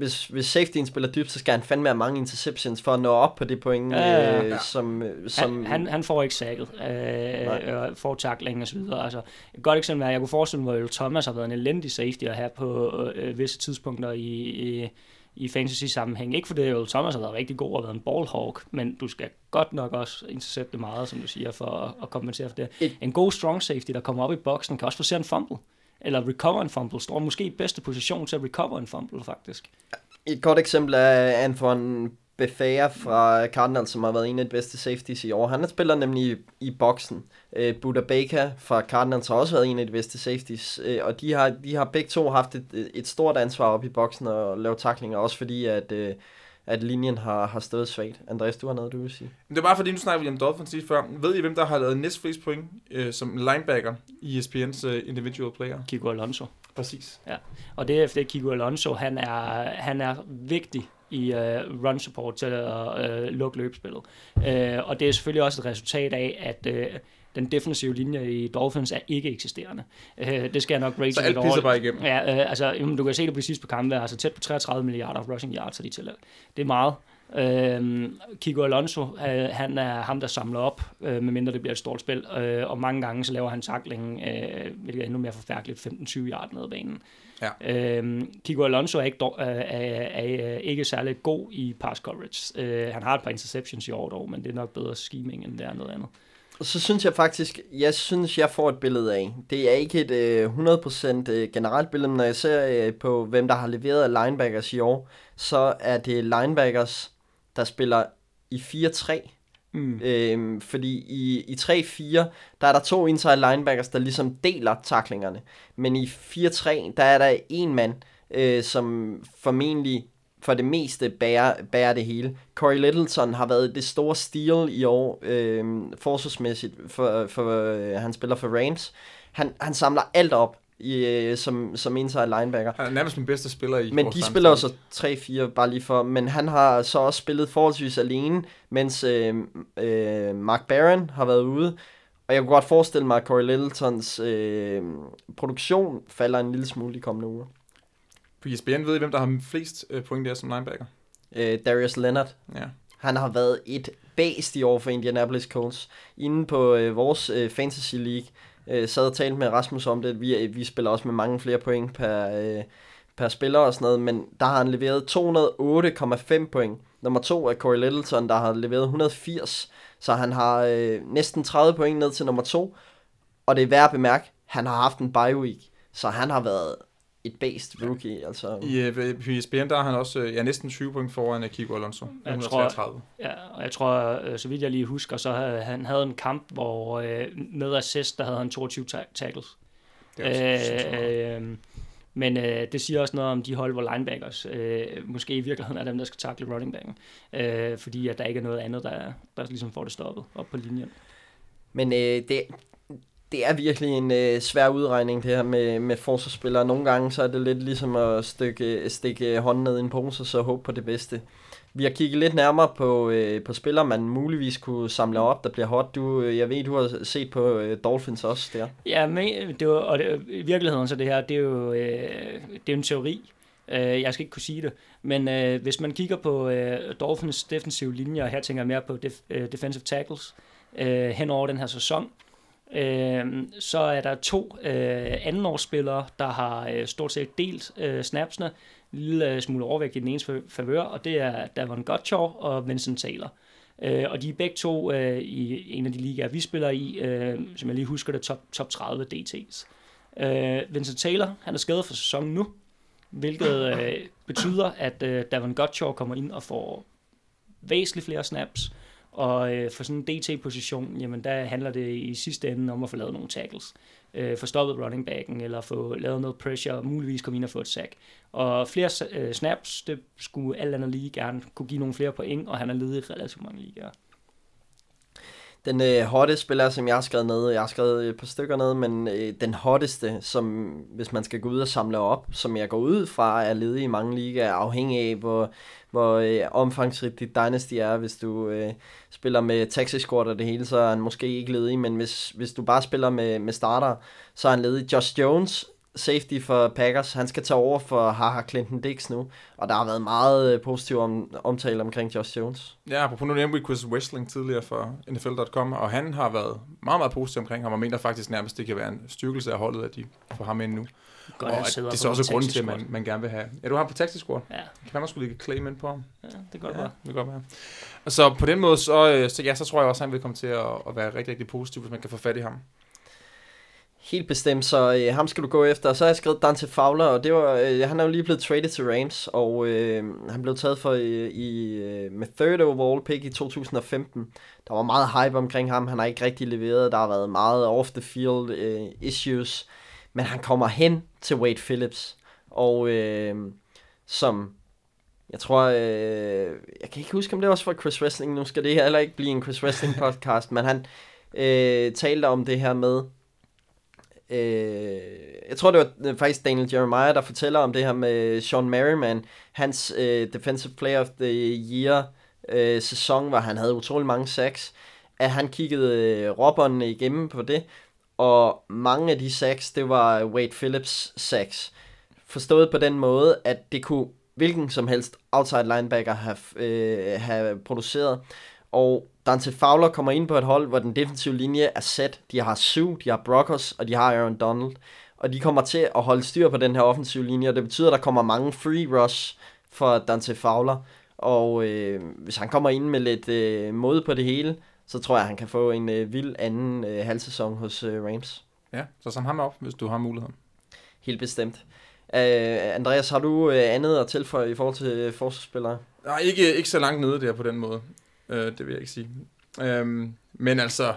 hvis, hvis safetyen spiller dybt, så skal han fandme have mange interceptions for at nå op på det point, ja, ja, ja. Øh, som... som han, han, han får ikke sækket, øh, og får tackling og så videre. Altså, et godt eksempel er, at jeg kunne forestille mig, at Thomas har været en elendig safety at have på øh, visse tidspunkter i, i i fantasy-sammenhæng. Ikke fordi Earl Thomas har været rigtig god og været en ballhawk, men du skal godt nok også intercepte meget, som du siger, for at, at kompensere for det. Et- En god strong safety, der kommer op i boksen, kan også få en fumble. Eller recover en fumble. Står måske i bedste position til at recover en fumble, faktisk. Et godt eksempel er Antoine Bethea fra Cardinals, som har været en af de bedste safeties i år. Han spiller nemlig i, i boksen. Øh, Buda Baker fra Cardinals har også været en af de bedste safeties, øh, og de har, de har begge to haft et, et stort ansvar op i boksen og lave taklinger, også fordi at, øh, at linjen har, har stået svagt. Andreas, du har noget, du vil sige? Det er bare fordi, nu snakker vi om Dolphins lige før. Ved I, hvem der har lavet næstflest point øh, som linebacker i ESPN's øh, individual player? Kiko Alonso. Præcis. Og det er efter Kiko Alonso, han er, han er vigtig i uh, run support til at uh, lukke løbespillet. Uh, og det er selvfølgelig også et resultat af, at uh, den defensive linje i Dolphins er ikke eksisterende. Uh, det skal jeg nok rate Så alt pisser bare igennem. Ja, øh, altså, jamen, du kan se det på sidste på kampe, altså tæt på 33 milliarder rushing yards har de tilladt. Det er meget. Øhm, Kiko Alonso, øh, han er ham, der samler op, øh, medmindre det bliver et stort spil, øh, og mange gange så laver han tackling, øh, hvilket er endnu mere forfærdeligt, 15-20 yard ned ad banen. Ja. Øhm, Kiko Alonso er ikke, dog, øh, er, er, er ikke særlig god i pass coverage. Øh, han har et par interceptions i år dog, men det er nok bedre scheming, end det er noget andet. Så synes jeg faktisk, jeg synes, jeg får et billede af. Det er ikke et øh, 100% øh, generelt billede, men når jeg ser øh, på, hvem der har leveret linebackers i år, så er det linebackers, der spiller i 4-3. Mm. Øhm, fordi i, i 3-4, der er der to inside linebackers, der ligesom deler taklingerne. Men i 4-3, der er der en mand, øh, som formentlig for det meste bærer, bærer det hele. Corey Littleton har været det store steal i år, øh, forsvarsmæssigt, for, for, øh, han spiller for Rams. Han, han samler alt op i, øh, som, som inside linebacker. Han er nærmest den bedste spiller i Men de spiller så 3-4, bare lige for. Men han har så også spillet forholdsvis alene, mens øh, øh, Mark Barron har været ude. Og jeg kunne godt forestille mig, at Corey Littletons øh, produktion falder en lille smule de kommende uger. På ESPN ved I, hvem der har flest øh, point der som linebacker? Øh, Darius Leonard, Ja. han har været et bæst i år for Indianapolis Colts. Inde på øh, vores øh, Fantasy League øh, sad og talte med Rasmus om det. Vi, øh, vi spiller også med mange flere point per, øh, per spiller og sådan noget, men der har han leveret 208,5 point. Nummer to er Corey Littleton, der har leveret 180, så han har øh, næsten 30 point ned til nummer to. Og det er værd at bemærke, han har haft en bye week, så han har været et based rookie. Altså. I, øh, på ESPN, der er han også øh, ja, næsten 20 point foran øh, Kiko Alonso. Jeg 133. Ja, og jeg tror, øh, så vidt jeg lige husker, så havde han havde en kamp, hvor øh, med assist, der havde han 22 ta- tackles. Det er også meget. Øh, men øh, det siger også noget om de hold, hvor linebackers øh, måske i virkeligheden er dem, der skal takle running backen. Øh, fordi at der ikke er noget andet, der, der ligesom får det stoppet op på linjen. Men øh, det, det er virkelig en øh, svær udregning, det her med, med forsvarsspillere. Nogle gange så er det lidt ligesom at stykke, stikke hånden ned i en pose, og så håbe på det bedste. Vi har kigget lidt nærmere på, øh, på spillere, man muligvis kunne samle op, der bliver hot. Du, øh, jeg ved, du har set på øh, Dolphins også der. Ja, men øh, det var, og det, i virkeligheden så det her, det er jo, øh, det er en teori. Øh, jeg skal ikke kunne sige det. Men øh, hvis man kigger på øh, Dolphins defensive linjer, og her tænker jeg mere på def, øh, defensive tackles, øh, hen over den her sæson, øh, Øhm, så er der to øh, andenårsspillere, der har øh, stort set delt øh, snapsene, en lille øh, smule overvægt i den ene favør, og det er Davon Gottschall og Vincent Taylor. Øh, og de er begge to øh, i en af de ligaer, vi spiller i, øh, som jeg lige husker det, top, top 30 DT's. Øh, Vincent Taylor, han er skadet for sæsonen nu, hvilket øh, betyder, at øh, Davon Gottschall kommer ind og får væsentligt flere snaps, og øh, for sådan en DT-position, jamen der handler det i sidste ende om at få lavet nogle tackles. Øh, få stoppet running backen, eller få lavet noget pressure, og muligvis komme ind og få et sack. Og flere øh, snaps, det skulle alt andet lige gerne kunne give nogle flere point, og han er ledet i relativt mange ligaer. Den øh, hotte spiller, som jeg har skrevet ned, jeg har skrevet et par stykker ned, men øh, den hotteste, som hvis man skal gå ud og samle op, som jeg går ud fra, er ledig i mange ligaer, afhængig af, hvor, hvor øh, omfangsrigt dit dynasty er. Hvis du øh, spiller med taxi squad og det hele, så er han måske ikke ledig, men hvis, hvis du bare spiller med, med starter, så er han ledig. Josh Jones safety for Packers. Han skal tage over for Haha Clinton Dix nu, og der har været meget øh, positiv om, omtale omkring Josh Jones. Ja, på nu nævnte vi Chris Wrestling tidligere for NFL.com, og han har været meget, meget positiv omkring ham, og mener faktisk nærmest, det kan være en styrkelse af holdet, at de får ham ind nu. Godt, og at det er så også grunden til, at man, man gerne vil have... Ja, du har ham på taktisk squad. Ja, Kan man skulle lægge claim ind på ham? ja, det kan godt Ja, være. det kan godt være. Og så på den måde, så, øh, så, ja, så tror jeg også, at han vil komme til at, at være rigtig, rigtig positiv, hvis man kan få fat i ham. Helt bestemt, så øh, ham skal du gå efter. Og så har jeg skrevet Dante Fowler, og det var, øh, han er jo lige blevet traded til Rams, og øh, han blev taget for øh, i, øh, med third overall pick i 2015. Der var meget hype omkring ham, han har ikke rigtig leveret, der har været meget off the field øh, issues, men han kommer hen til Wade Phillips, og øh, som jeg tror, øh, jeg kan ikke huske, om det var også var Chris Wrestling, nu skal det heller ikke blive en Chris Wrestling podcast, men han øh, talte om det her med, øh, jeg tror det var øh, faktisk Daniel Jeremiah, der fortæller om det her med Sean Merriman, hans øh, Defensive Player of the Year øh, sæson, hvor han havde utrolig mange sacks, at han kiggede øh, robberne igennem på det, og mange af de sacks, det var Wade Phillips sacks. Forstået på den måde, at det kunne hvilken som helst outside linebacker have, øh, have produceret. Og Dante Fowler kommer ind på et hold, hvor den defensive linje er sæt. De har Sue, de har Brockers, og de har Aaron Donald. Og de kommer til at holde styr på den her offensive linje, og det betyder, at der kommer mange free rush for Dante Fowler. Og øh, hvis han kommer ind med lidt øh, mod på det hele, så tror jeg, at han kan få en øh, vild anden øh, halvsæson hos øh, Rams. Ja, så sam ham op, hvis du har muligheden. Helt bestemt. Uh, Andreas, har du uh, andet at tilføje i forhold til uh, forsvarsspillere? Nej, ikke, ikke så langt nede der på den måde. Øh, det vil jeg ikke sige. Øh, men altså...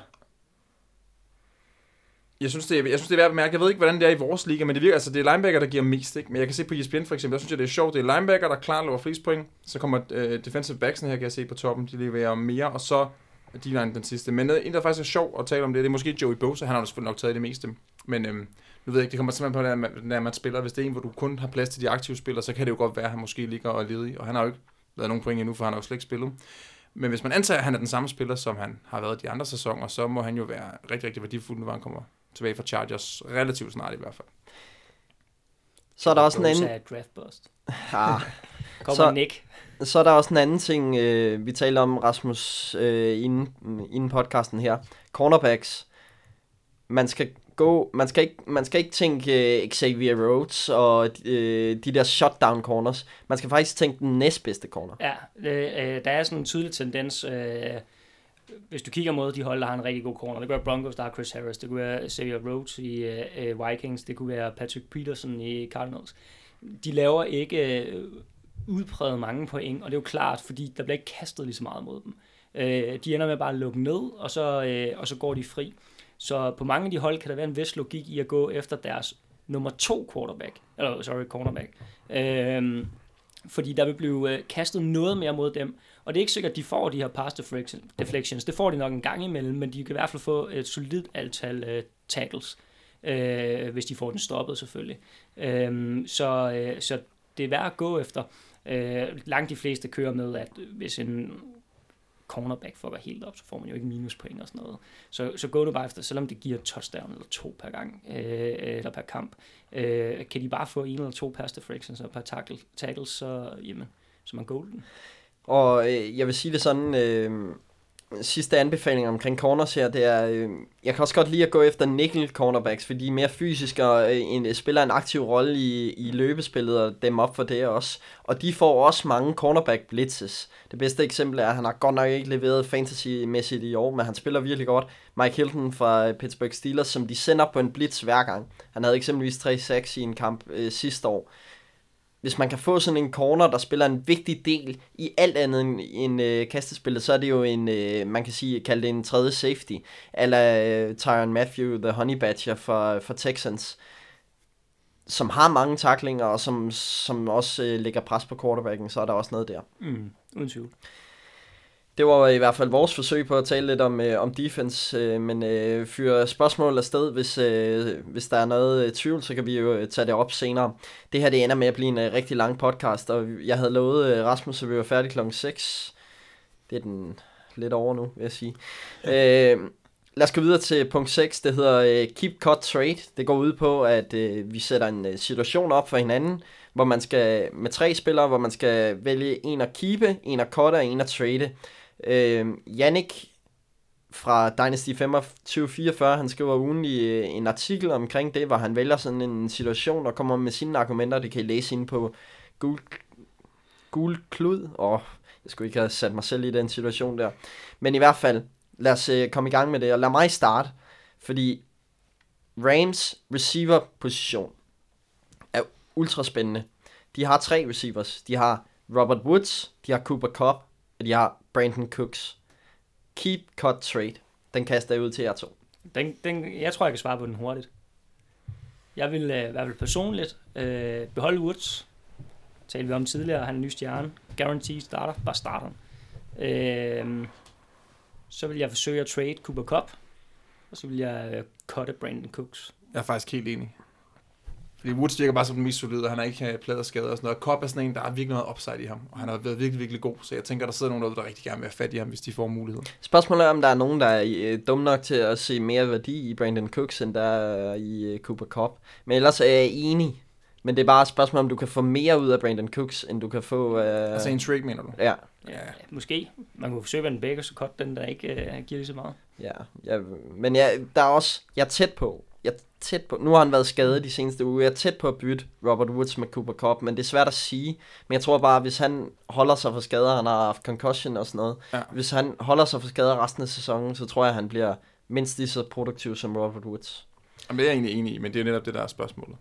Jeg synes, det er, jeg synes, det er værd at bemærke. Jeg ved ikke, hvordan det er i vores liga, men det virker, altså, det er linebacker, der giver mest. Ikke? Men jeg kan se på ESPN for eksempel, der synes jeg, det er sjovt. Det er linebacker, der klart løber flest point. Så kommer øh, defensive backsen her, kan jeg se på toppen. De leverer mere, og så d den sidste. Men øh, en, der faktisk er sjov at tale om det, det er måske Joey Bosa. Han har jo selvfølgelig nok taget det meste. Men øhm, nu ved jeg ikke, det kommer simpelthen på, når man, når man spiller. Hvis det er en, hvor du kun har plads til de aktive spillere, så kan det jo godt være, at han måske ligger og er ledig. Og han har jo ikke lavet nogen point endnu, for han har jo slet ikke spillet. Men hvis man antager, at han er den samme spiller, som han har været de andre sæsoner, så må han jo være rigtig, rigtig værdifuld, når han kommer tilbage fra Chargers. Relativt snart i hvert fald. Så er der også en anden... er draft bust. Ah, Kommer Så- Nick. så er der også en anden ting, øh, vi talte om, Rasmus, øh, inden, inden podcasten her. Cornerbacks. Man skal gå, man skal ikke, man skal ikke tænke øh, Xavier Rhodes og øh, de der shutdown corners. Man skal faktisk tænke den næstbedste corner. Ja, øh, der er sådan en tydelig tendens, øh, hvis du kigger mod de hold, der har en rigtig god corner. Det kunne være Broncos, der har Chris Harris. Det kunne være Xavier Rhodes i øh, øh, Vikings. Det kunne være Patrick Peterson i Cardinals. De laver ikke øh, udpræget mange point, og det er jo klart, fordi der bliver ikke kastet lige så meget mod dem. Øh, de ender med bare at lukke ned, og så, øh, og så går de fri. Så på mange af de hold kan der være en vis logik i at gå efter deres nummer to quarterback, eller sorry, cornerback. Øhm, fordi der vil blive øh, kastet noget mere mod dem. Og det er ikke sikkert, at de får de her pass deflection- deflections. Det får de nok en gang imellem, men de kan i hvert fald få et solidt antal øh, tackles, øh, hvis de får den stoppet selvfølgelig. Øh, så, øh, så det er værd at gå efter. Øh, langt de fleste kører med, at hvis en cornerback fucker helt op, så får man jo ikke minuspoint og sådan noget. Så, så gå nu bare efter, selvom det giver touchdown eller to per gang, øh, eller per kamp, øh, kan de bare få en eller to pass deflections og per tackle, tackles, så, jamen, så man golden. Og øh, jeg vil sige det sådan, øh, sidste anbefaling omkring corners her, det er, øh, jeg kan også godt lide at gå efter nickel cornerbacks, fordi de er mere fysiske og øh, en, øh, spiller en aktiv rolle i, i løbespillet og dem op for det også. Og de får også mange cornerback blitzes. Det bedste eksempel er, at han har godt nok ikke leveret fantasy-mæssigt i år, men han spiller virkelig godt. Mike Hilton fra øh, Pittsburgh Steelers, som de sender på en blitz hver gang. Han havde eksempelvis 3-6 i en kamp øh, sidste år hvis man kan få sådan en corner, der spiller en vigtig del i alt andet end, end øh, kastespillet, så er det jo en, øh, man kan sige, kalde det en tredje safety, eller øh, Tyron Matthew, the Honey Badger for, for Texans, som har mange taklinger, og som, som også øh, lægger pres på quarterbacken, så er der også noget der. Mm, uden tvivl. Det var i hvert fald vores forsøg på at tale lidt om, øh, om defense, øh, men øh, fyre spørgsmål afsted, hvis, øh, hvis der er noget øh, tvivl, så kan vi jo øh, tage det op senere. Det her det ender med at blive en øh, rigtig lang podcast, og jeg havde lovet øh, Rasmus, at vi var færdige klokken 6. Det er den lidt over nu, vil jeg sige. øh, lad os gå videre til punkt 6. Det hedder uh, Keep Cut Trade. Det går ud på, at uh, vi sætter en uh, situation op for hinanden, hvor man skal med tre spillere, hvor man skal vælge en at keepe, en at cutte og en at trade. Øh, Jannik fra Dynasty 2544, han skriver ugenlig øh, en artikel omkring det, hvor han vælger sådan en situation og kommer med sine argumenter. Det kan I læse inde på Gul, Gul Klud. Og jeg skulle ikke have sat mig selv i den situation der. Men i hvert fald, lad os øh, komme i gang med det, og lad mig starte, fordi Rams receiver position er ultra spændende. De har tre receivers. De har Robert Woods, de har Cooper Cup, og de har Brandon Cooks. Keep, cut, trade. Den kaster jeg ud til jer to. Den, den, jeg tror, jeg kan svare på den hurtigt. Jeg vil øh, i hvert fald personligt øh, beholde Woods. Talte vi om tidligere, han er ny stjerne. Guarantee starter, bare starter. Øh, så vil jeg forsøge at trade Cooper Cup. Og så vil jeg øh, cutte Brandon Cooks. Jeg er faktisk helt enig. Fordi Woods virker bare som den mest solide, og han har ikke plader og skader og sådan noget. Cobb er sådan en, der er virkelig noget upside i ham, og han har været virkelig, virkelig god. Så jeg tænker, der sidder nogen derude, der rigtig gerne vil have fat i ham, hvis de får muligheden. Spørgsmålet er, om der er nogen, der er øh, dum nok til at se mere værdi i Brandon Cooks, end der er i øh, Cooper Cup. Men ellers er jeg enig. Men det er bare et spørgsmål, om du kan få mere ud af Brandon Cooks, end du kan få... Øh... Altså en trade, mener du? Ja. Ja, måske. Man kunne forsøge Van Beek, og så cut den, der ikke øh, giver lige så meget. Ja, ja men jeg, der er også... Jeg er tæt på. Tæt på. Nu har han været skadet de seneste uger. Jeg er tæt på at bytte Robert Woods med Cooper Cup, men det er svært at sige. Men jeg tror bare, hvis han holder sig for skader, han har haft concussion og sådan noget. Ja. Hvis han holder sig for skader resten af sæsonen, så tror jeg, han bliver mindst lige så produktiv som Robert Woods. Jamen, det er jeg egentlig enig i, men det er netop det, der er spørgsmålet.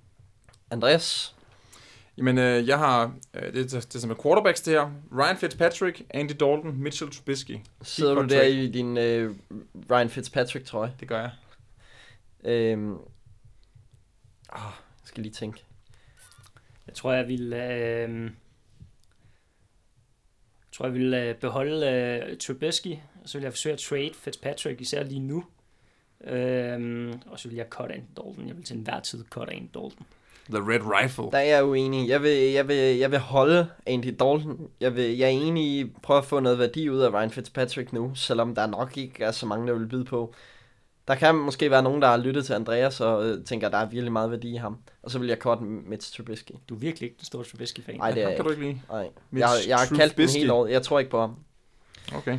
Andreas? Jamen, øh, jeg har, øh, det, det, det er som er quarterbacks det her. Ryan Fitzpatrick, Andy Dalton, Mitchell Trubisky. Sidder du der i din øh, Ryan Fitzpatrick trøje? Det gør jeg. Øhm, ah, jeg skal lige tænke. Jeg tror, jeg vil... Øh, jeg tror, jeg vil øh, beholde øh, Trubisky, og så vil jeg forsøge at trade Fitzpatrick, især lige nu. Øh, og så vil jeg cut Andy Dalton. Jeg vil til enhver tid cut Andy Dalton. The Red Rifle. Der er jeg uenig. Jeg vil, jeg vil, jeg vil holde Andy Dalton. Jeg, vil, jeg er enig i prøve at få noget værdi ud af Ryan Fitzpatrick nu, selvom der nok ikke er så mange, der vil byde på. Der kan måske være nogen, der har lyttet til Andreas og øh, tænker, at der er virkelig meget værdi i ham. Og så vil jeg cut Mitch Trubisky. Du er virkelig ikke den store Trubisky-fan. Nej, det er jeg kan du ikke. lide. Nej. Mitch Jeg, jeg har kaldt den hele året. Jeg tror ikke på ham. Okay.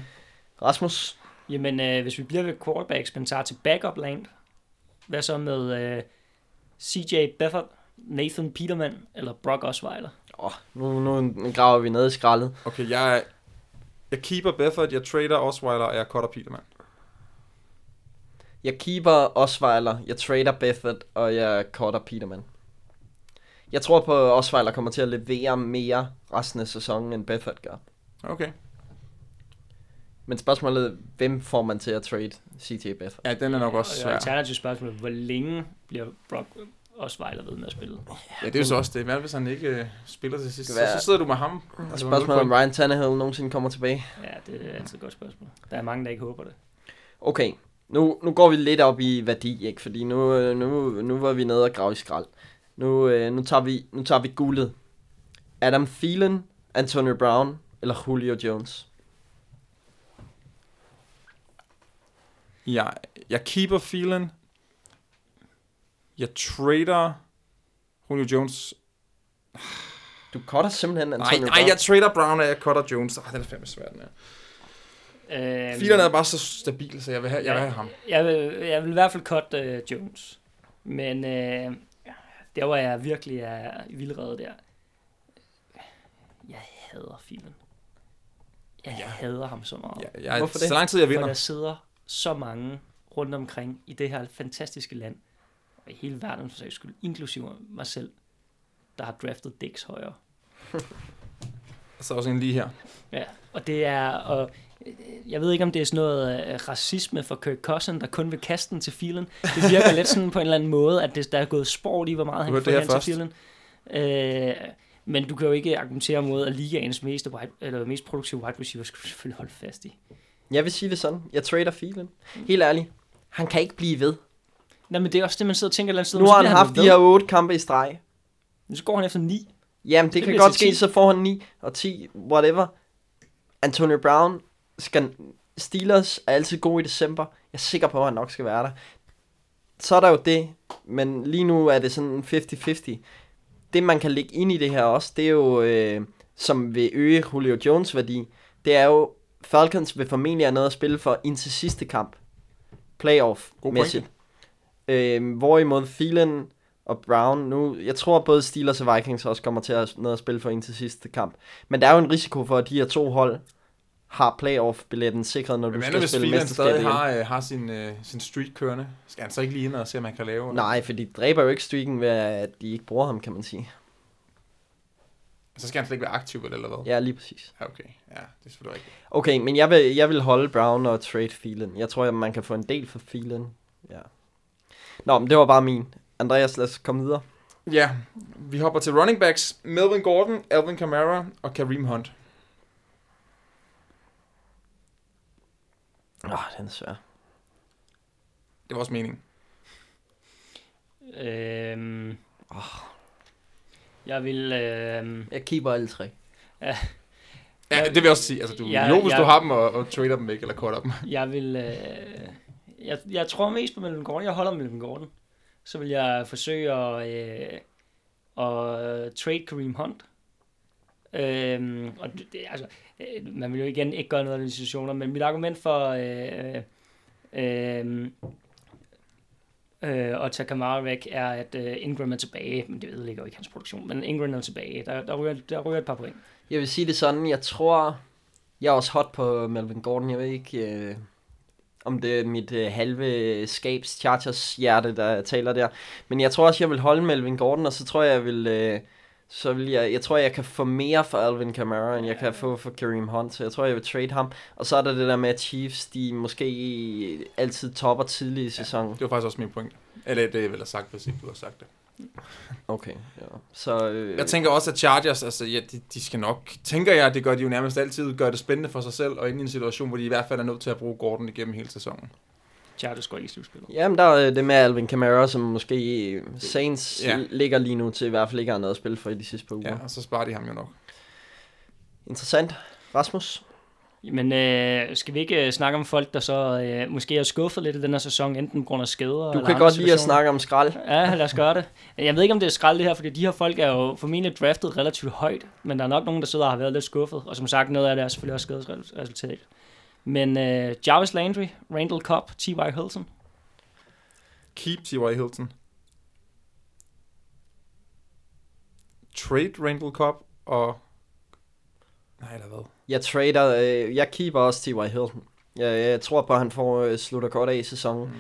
Rasmus? Jamen, øh, hvis vi bliver ved quarterbacks, men tager til backup land, hvad så med øh, CJ Beathard, Nathan Peterman eller Brock Osweiler? Åh, nu, nu, nu graver vi ned i skraldet. Okay, jeg, jeg keeper Befford, jeg trader Osweiler, og jeg cutter Peterman. Jeg keeper Osweiler, jeg trader Beffert, og jeg cutter Peterman. Jeg tror på, at Osweiler kommer til at levere mere resten af sæsonen, end Beffert gør. Okay. Men spørgsmålet hvem får man til at trade CT Beffert? Ja, den er nok også Og svær. alternativt spørgsmål, hvor længe bliver Brock Osweiler ved med at spille? Ja, det er jo så også det. Hvad hvis han ikke øh, spiller til sidst? Så, så sidder du med ham. Og spørgsmålet om Ryan Tannehill nogensinde kommer tilbage. Ja, det er altid et godt spørgsmål. Der er mange, der ikke håber det. Okay, nu, nu går vi lidt op i værdi, ikke? Fordi nu, øh, nu, nu var vi nede og grave i skrald. Nu, øh, nu, tager vi, nu tager vi guldet. Adam Thielen, Antonio Brown eller Julio Jones? Jeg, jeg keeper Phelan. Jeg trader Julio Jones. Du cutter simpelthen Nej, Antonio nej, Brown. jeg trader Brown, og jeg cutter Jones. Ah, den er fandme svær, den her. Øh, Phelan er bare så stabil, så jeg vil have, jeg vil have ham. Jeg vil, jeg vil i hvert fald cut uh, Jones. Men uh, der hvor jeg virkelig er vildrede der. Jeg hader filmen. Jeg Ja. hader ham så meget. Ja, jeg, Hvorfor det? Så lang tid jeg For vinder. der sidder så mange rundt omkring i det her fantastiske land, og i hele verden for sags skyld, inklusive mig selv, der har draftet Dix højere. Så også en lige her. Ja, og det er, og øh, jeg ved ikke, om det er sådan noget øh, racisme for Kirk Cousin, der kun vil kaste den til filen. Det virker lidt sådan på en eller anden måde, at det, der er gået sport i, hvor meget han kan få til filen. Øh, men du kan jo ikke argumentere mod, at ligaens mest, wide, eller mest produktive wide receiver skal du selvfølgelig holde fast i. Jeg vil sige det sådan. Jeg trader Thielen. Helt ærligt. Han kan ikke blive ved. Nej, men det er også det, man sidder og tænker et eller andet sted. Nu har han bliver haft de her otte kampe i streg. Så går han efter ni. Jamen, det, Det kan godt ske, 10. så får han 9 og 10, whatever. Antonio Brown skal... Steelers er altid gode i december. Jeg er sikker på, at han nok skal være der. Så er der jo det, men lige nu er det sådan 50-50. Det, man kan lægge ind i det her også, det er jo, øh, som vil øge Julio Jones værdi, det er jo, Falcons vil formentlig have noget at spille for indtil sidste kamp. Playoff-mæssigt. Øh, hvorimod Thielen og Brown nu, jeg tror både Steelers og Vikings også kommer til at have noget at spille for indtil sidste kamp. Men der er jo en risiko for, at de her to hold har playoff-billetten sikret, når du Men skal hvad hvis spille Phelan mesterskab stadig igen. har, øh, har sin, øh, sin streak kørende? Skal han så ikke lige ind og se, om han kan lave? Nej, for de dræber jo ikke streaken ved, at de ikke bruger ham, kan man sige. Så skal han slet ikke være aktiv, eller hvad? Ja, lige præcis. Ja, okay. Ja, det er selvfølgelig rigtigt. Okay, men jeg vil, jeg vil holde Brown og trade Thielen. Jeg tror, at man kan få en del for Thielen. Ja. Nå, men det var bare min. Andreas, lad os komme videre. Ja, vi hopper til running backs. Melvin Gordon, Alvin Kamara og Kareem Hunt. Åh, oh, den er svær. Det var også meningen. Øhm, jeg vil... Øhm, Jeg keeper alle tre. Ja, det vil jeg også sige. Altså, du, Ja, ja, jo, hvis ja. du har dem og, og trader dem væk, eller cutter dem. Jeg vil... Øh, jeg, jeg tror mest på Melvin Gordon. Jeg holder Melvin Gordon. Så vil jeg forsøge at, øh, at trade Kareem Hunt. Øhm, og det, altså, øh, man vil jo igen ikke gøre noget af de situationer, men mit argument for øh, øh, øh, at tage Kamara væk er, at øh, Ingram er tilbage, men det ødelægger jo ikke hans produktion, men Ingram er tilbage. Der, der, ryger, der ryger et par point. Jeg vil sige det sådan, jeg tror... Jeg er også hot på Melvin Gordon. Jeg ved ikke, øh, om det er mit øh, halve skabs Chargers hjerte, der taler der. Men jeg tror også, jeg vil holde Melvin Gordon, og så tror jeg, jeg vil... Øh, så vil jeg, jeg tror, jeg kan få mere for Alvin Kamara, end jeg kan få for Kareem Hunt, så jeg tror, jeg vil trade ham. Og så er der det der med, at Chiefs, de måske altid topper tidligt i sæsonen. Det var faktisk også min point. Eller det er vel sagt, hvis ikke du har sagt det. Okay, ja. Så, øh, Jeg tænker også, at Chargers, altså, ja, de, de skal nok, tænker jeg, det gør de jo nærmest altid, gør det spændende for sig selv, og ind i en situation, hvor de i hvert fald er nødt til at bruge Gordon igennem hele sæsonen. Chargers går ikke i slutspillet. Jamen, der er det med Alvin Kamara, som måske øh, Saints Ja. ligger lige nu til i hvert fald ikke har noget at spille for i de sidste par uger. Ja, og så sparer de ham jo nok. Interessant. Rasmus? Men øh, skal vi ikke øh, snakke om folk, der så øh, måske er skuffet lidt i den her sæson, enten på grund af skader Du kan godt lide at snakke om skrald. Ja, lad os gøre det. Jeg ved ikke, om det er skrald det her, fordi de her folk er jo formentlig draftet relativt højt, men der er nok nogen, der sidder og har været lidt skuffet, og som sagt, noget af det er selvfølgelig også skadesresultat. Men øh, Jarvis Landry, Randall Cobb, T.Y. Hilton, Keep T.Y. Hilton. Trade Randall Cobb og... Nej, eller hvad? Jeg trader, øh, jeg keeper også T.Y. Hilton. Jeg, jeg tror på, at han får øh, slutter godt af i sæsonen. Mm.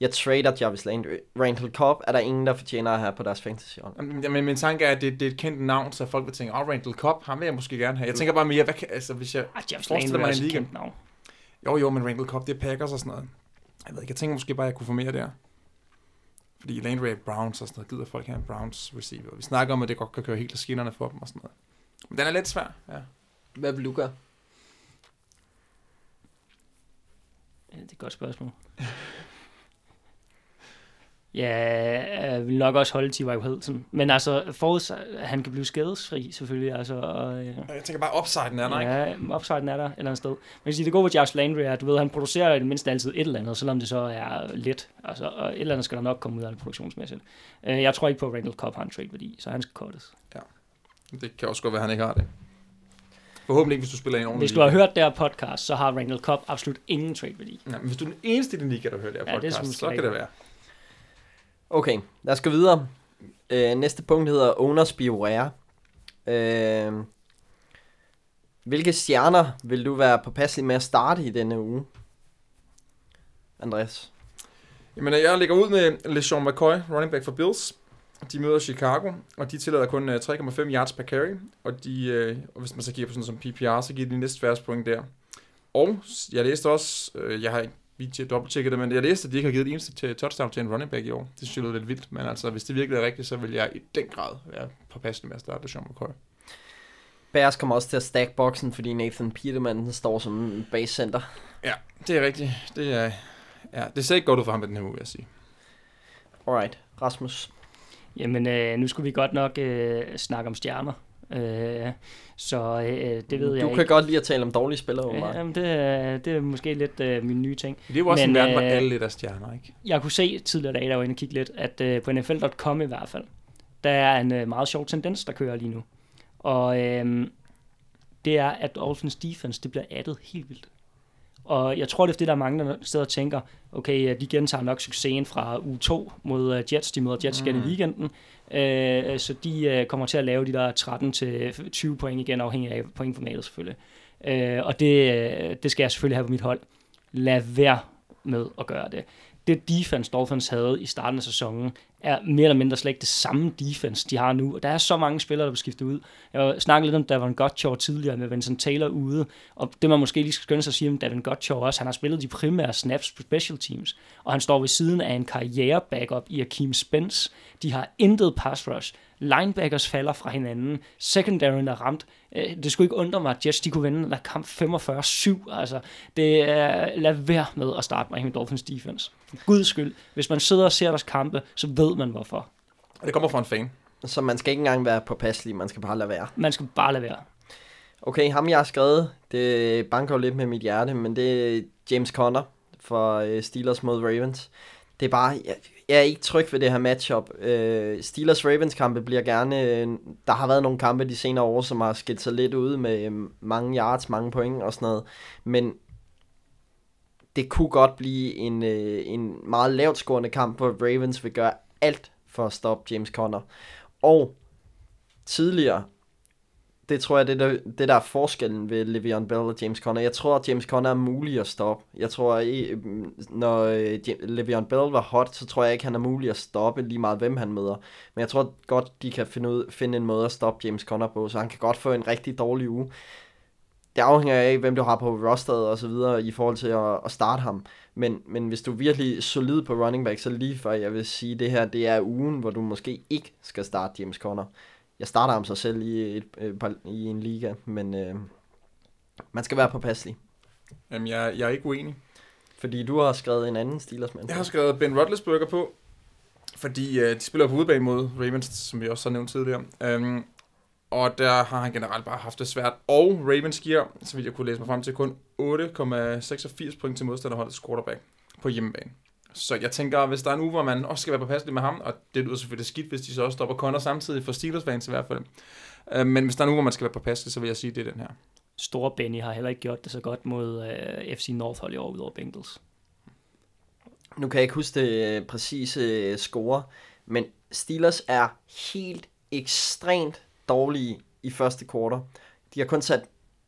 Jeg trader Jarvis Landry. Randall Cobb er der ingen, der fortjener at have på deres fantasy hold. Men min tanke er, at det, det er et kendt navn, så folk vil tænke, åh, oh, Randall Cobb, ham vil jeg måske gerne have. Jeg tænker bare mere, hvad kan, altså, hvis jeg... ah, Jarvis Forestiller Landry er mig en liga. kendt navn. Jo, jo, men Randall Cobb, det er Packers og sådan noget. Jeg ved ikke, jeg tænker måske bare, at jeg kunne få mere der. Fordi Landry er Browns og sådan noget, gider folk have en Browns receiver. Vi snakker om, at det godt kan køre helt af skinnerne for dem og sådan noget. Men den er lidt svær, ja. Hvad vil du gøre? Ja, det er et godt spørgsmål. Ja, jeg vil nok også holde T.Y. Hilton. Men altså, forud, at han kan blive skadesfri, selvfølgelig. Altså, og, øh, Jeg tænker bare, upsiden er der, ikke? Ja, upsiden er der et eller andet sted. Kan sige, det gode ved Jarvis Landry er, at du ved, han producerer i det mindste altid et eller andet, selvom det så er lidt. Altså, og et eller andet skal der nok komme ud af det produktionsmæssigt. Øh, Jeg tror ikke på, at Randall Cobb har en trade-værdi, så han skal cuttes. Det kan også godt være, at han ikke har det. Forhåbentlig ikke, hvis du spiller en ordentlig Hvis du har hørt der podcast, så har Randall Cobb absolut ingen trade-værdi. Ja, men hvis du er den eneste i din liga, der hører det her Ja, det podcast, så kan det være. Okay, lad os gå videre. Øh, næste punkt hedder Owners Beware. Øh, hvilke stjerner vil du være påpasselig med at starte i denne uge? Andreas? Jamen, jeg ligger ud med LeSean McCoy, running back for Bills. De møder Chicago, og de tillader kun øh, 3,5 yards per carry. Og, de, øh, og hvis man så kigger på sådan som PPR, så giver de næste færreste point der. Og jeg læste også, øh, jeg har ikke lige dobbelttjekket det, men jeg læste, at de ikke har givet et eneste til touchdown til en running back i år. Det synes jeg lidt vildt, men altså, hvis det virkelig er rigtigt, så vil jeg i den grad være påpasselig med at starte LeSean McCoy. Bears kommer også til at stack boksen, fordi Nathan Peterman står som base center. Ja, det er rigtigt. Det er, ja, det ser ikke godt ud for ham i den her uge, vil jeg sige. Alright, Rasmus. Jamen, øh, nu skulle vi godt nok øh, snakke om stjerner. Øh, så øh, det ved du jeg kan ikke. godt lide at tale om dårlige spillere, åbenbart. Ja, jamen, det, er- det er måske lidt øh, min nye ting. Det er jo også Men, en verden, hvor øh, alle lidt er stjerner, ikke? Jeg kunne se tidligere dage, der var inde og kigge lidt, at øh, på NFL.com i hvert fald, der er en øh, meget sjov tendens, der kører lige nu. Og øh, det er, at Dolphins defense, det bliver addet helt vildt. Og jeg tror, det er fordi, der er mange, der sidder og tænker, okay, de gentager nok succesen fra uge 2 mod øh, Jets. De møder Jets igen i weekenden. Øh, så de øh, kommer til at lave de der 13-20 point igen, afhængig af pointformatet selvfølgelig. Øh, og det, øh, det skal jeg selvfølgelig have på mit hold. Lad være med at gøre det. Det defense, Dolphins havde i starten af sæsonen, er mere eller mindre slet ikke det samme defense, de har nu. Og der er så mange spillere, der bliver skiftet ud. Jeg snakkede lidt om Davon Gottschall tidligere med Vincent Taylor ude, og det man måske lige skal skynde sig at sige om Davon Gottschall også, han har spillet de primære snaps på special teams, og han står ved siden af en karriere backup i Akeem Spence. De har intet pass rush. Linebackers falder fra hinanden. Secondaryen er ramt. Øh, det skulle ikke undre mig, at Jets de kunne vinde den der kamp 45-7. Altså, det er, lad være med at starte med Dolphins defense. For guds skyld. Hvis man sidder og ser deres kampe, så ved man hvorfor. Og det kommer fra en fan. Så man skal ikke engang være påpasselig, man skal bare lade være. Man skal bare lade være. Okay, ham jeg har skrevet, det banker jo lidt med mit hjerte, men det er James Conner for øh, Steelers mod Ravens. Det er bare, jeg, jeg er ikke tryg ved det her matchup. Øh, Steelers-Ravens kampe bliver gerne, øh, der har været nogle kampe de senere år, som har skilt sig lidt ud med øh, mange yards, mange point og sådan noget, men det kunne godt blive en, øh, en meget lavt scorende kamp, hvor Ravens vil gøre alt for at stoppe James Conner. Og tidligere, det tror jeg, det der, det der er forskellen ved Le'Veon Bell og James Conner. Jeg tror, at James Conner er mulig at stoppe. Jeg tror, at når øh, Le'Veon Bell var hot, så tror jeg ikke, han er mulig at stoppe lige meget, hvem han møder. Men jeg tror godt, de kan finde, ud, finde en måde at stoppe James Conner på, så han kan godt få en rigtig dårlig uge. Det afhænger af, hvem du har på rosteret og så videre i forhold til at, at starte ham. Men, men hvis du er virkelig solid på running back, så lige før jeg vil sige, det her det er ugen, hvor du måske ikke skal starte James Conner. Jeg starter ham så selv i, et, par- i en liga, men øh, man skal være påpasselig. Jamen, jeg, jeg er ikke uenig. Fordi du har skrevet en anden Steelers-mand. Jeg har skrevet Ben Roethlisberger på, fordi øh, de spiller på udebane mod Ravens, som vi også har nævnt tidligere. Um, og der har han generelt bare haft det svært. Og Ravens giver, så vidt jeg kunne læse mig frem til, kun 8,86 point til modstanderholdets quarterback på hjemmebane. Så jeg tænker, hvis der er en uge, hvor man også skal være påpasselig med ham, og det lyder selvfølgelig skidt, hvis de så også stopper Connor samtidig for Steelers fans i hvert fald. Uh, men hvis der er en uge, hvor man skal være påpasselig, så vil jeg sige, det er den her. Store Benny har heller ikke gjort det så godt mod øh, FC North hold i år, udover Bengals. Nu kan jeg ikke huske det øh, præcise øh, score, men Steelers er helt ekstremt dårlige i første kvartal. De har kun sat,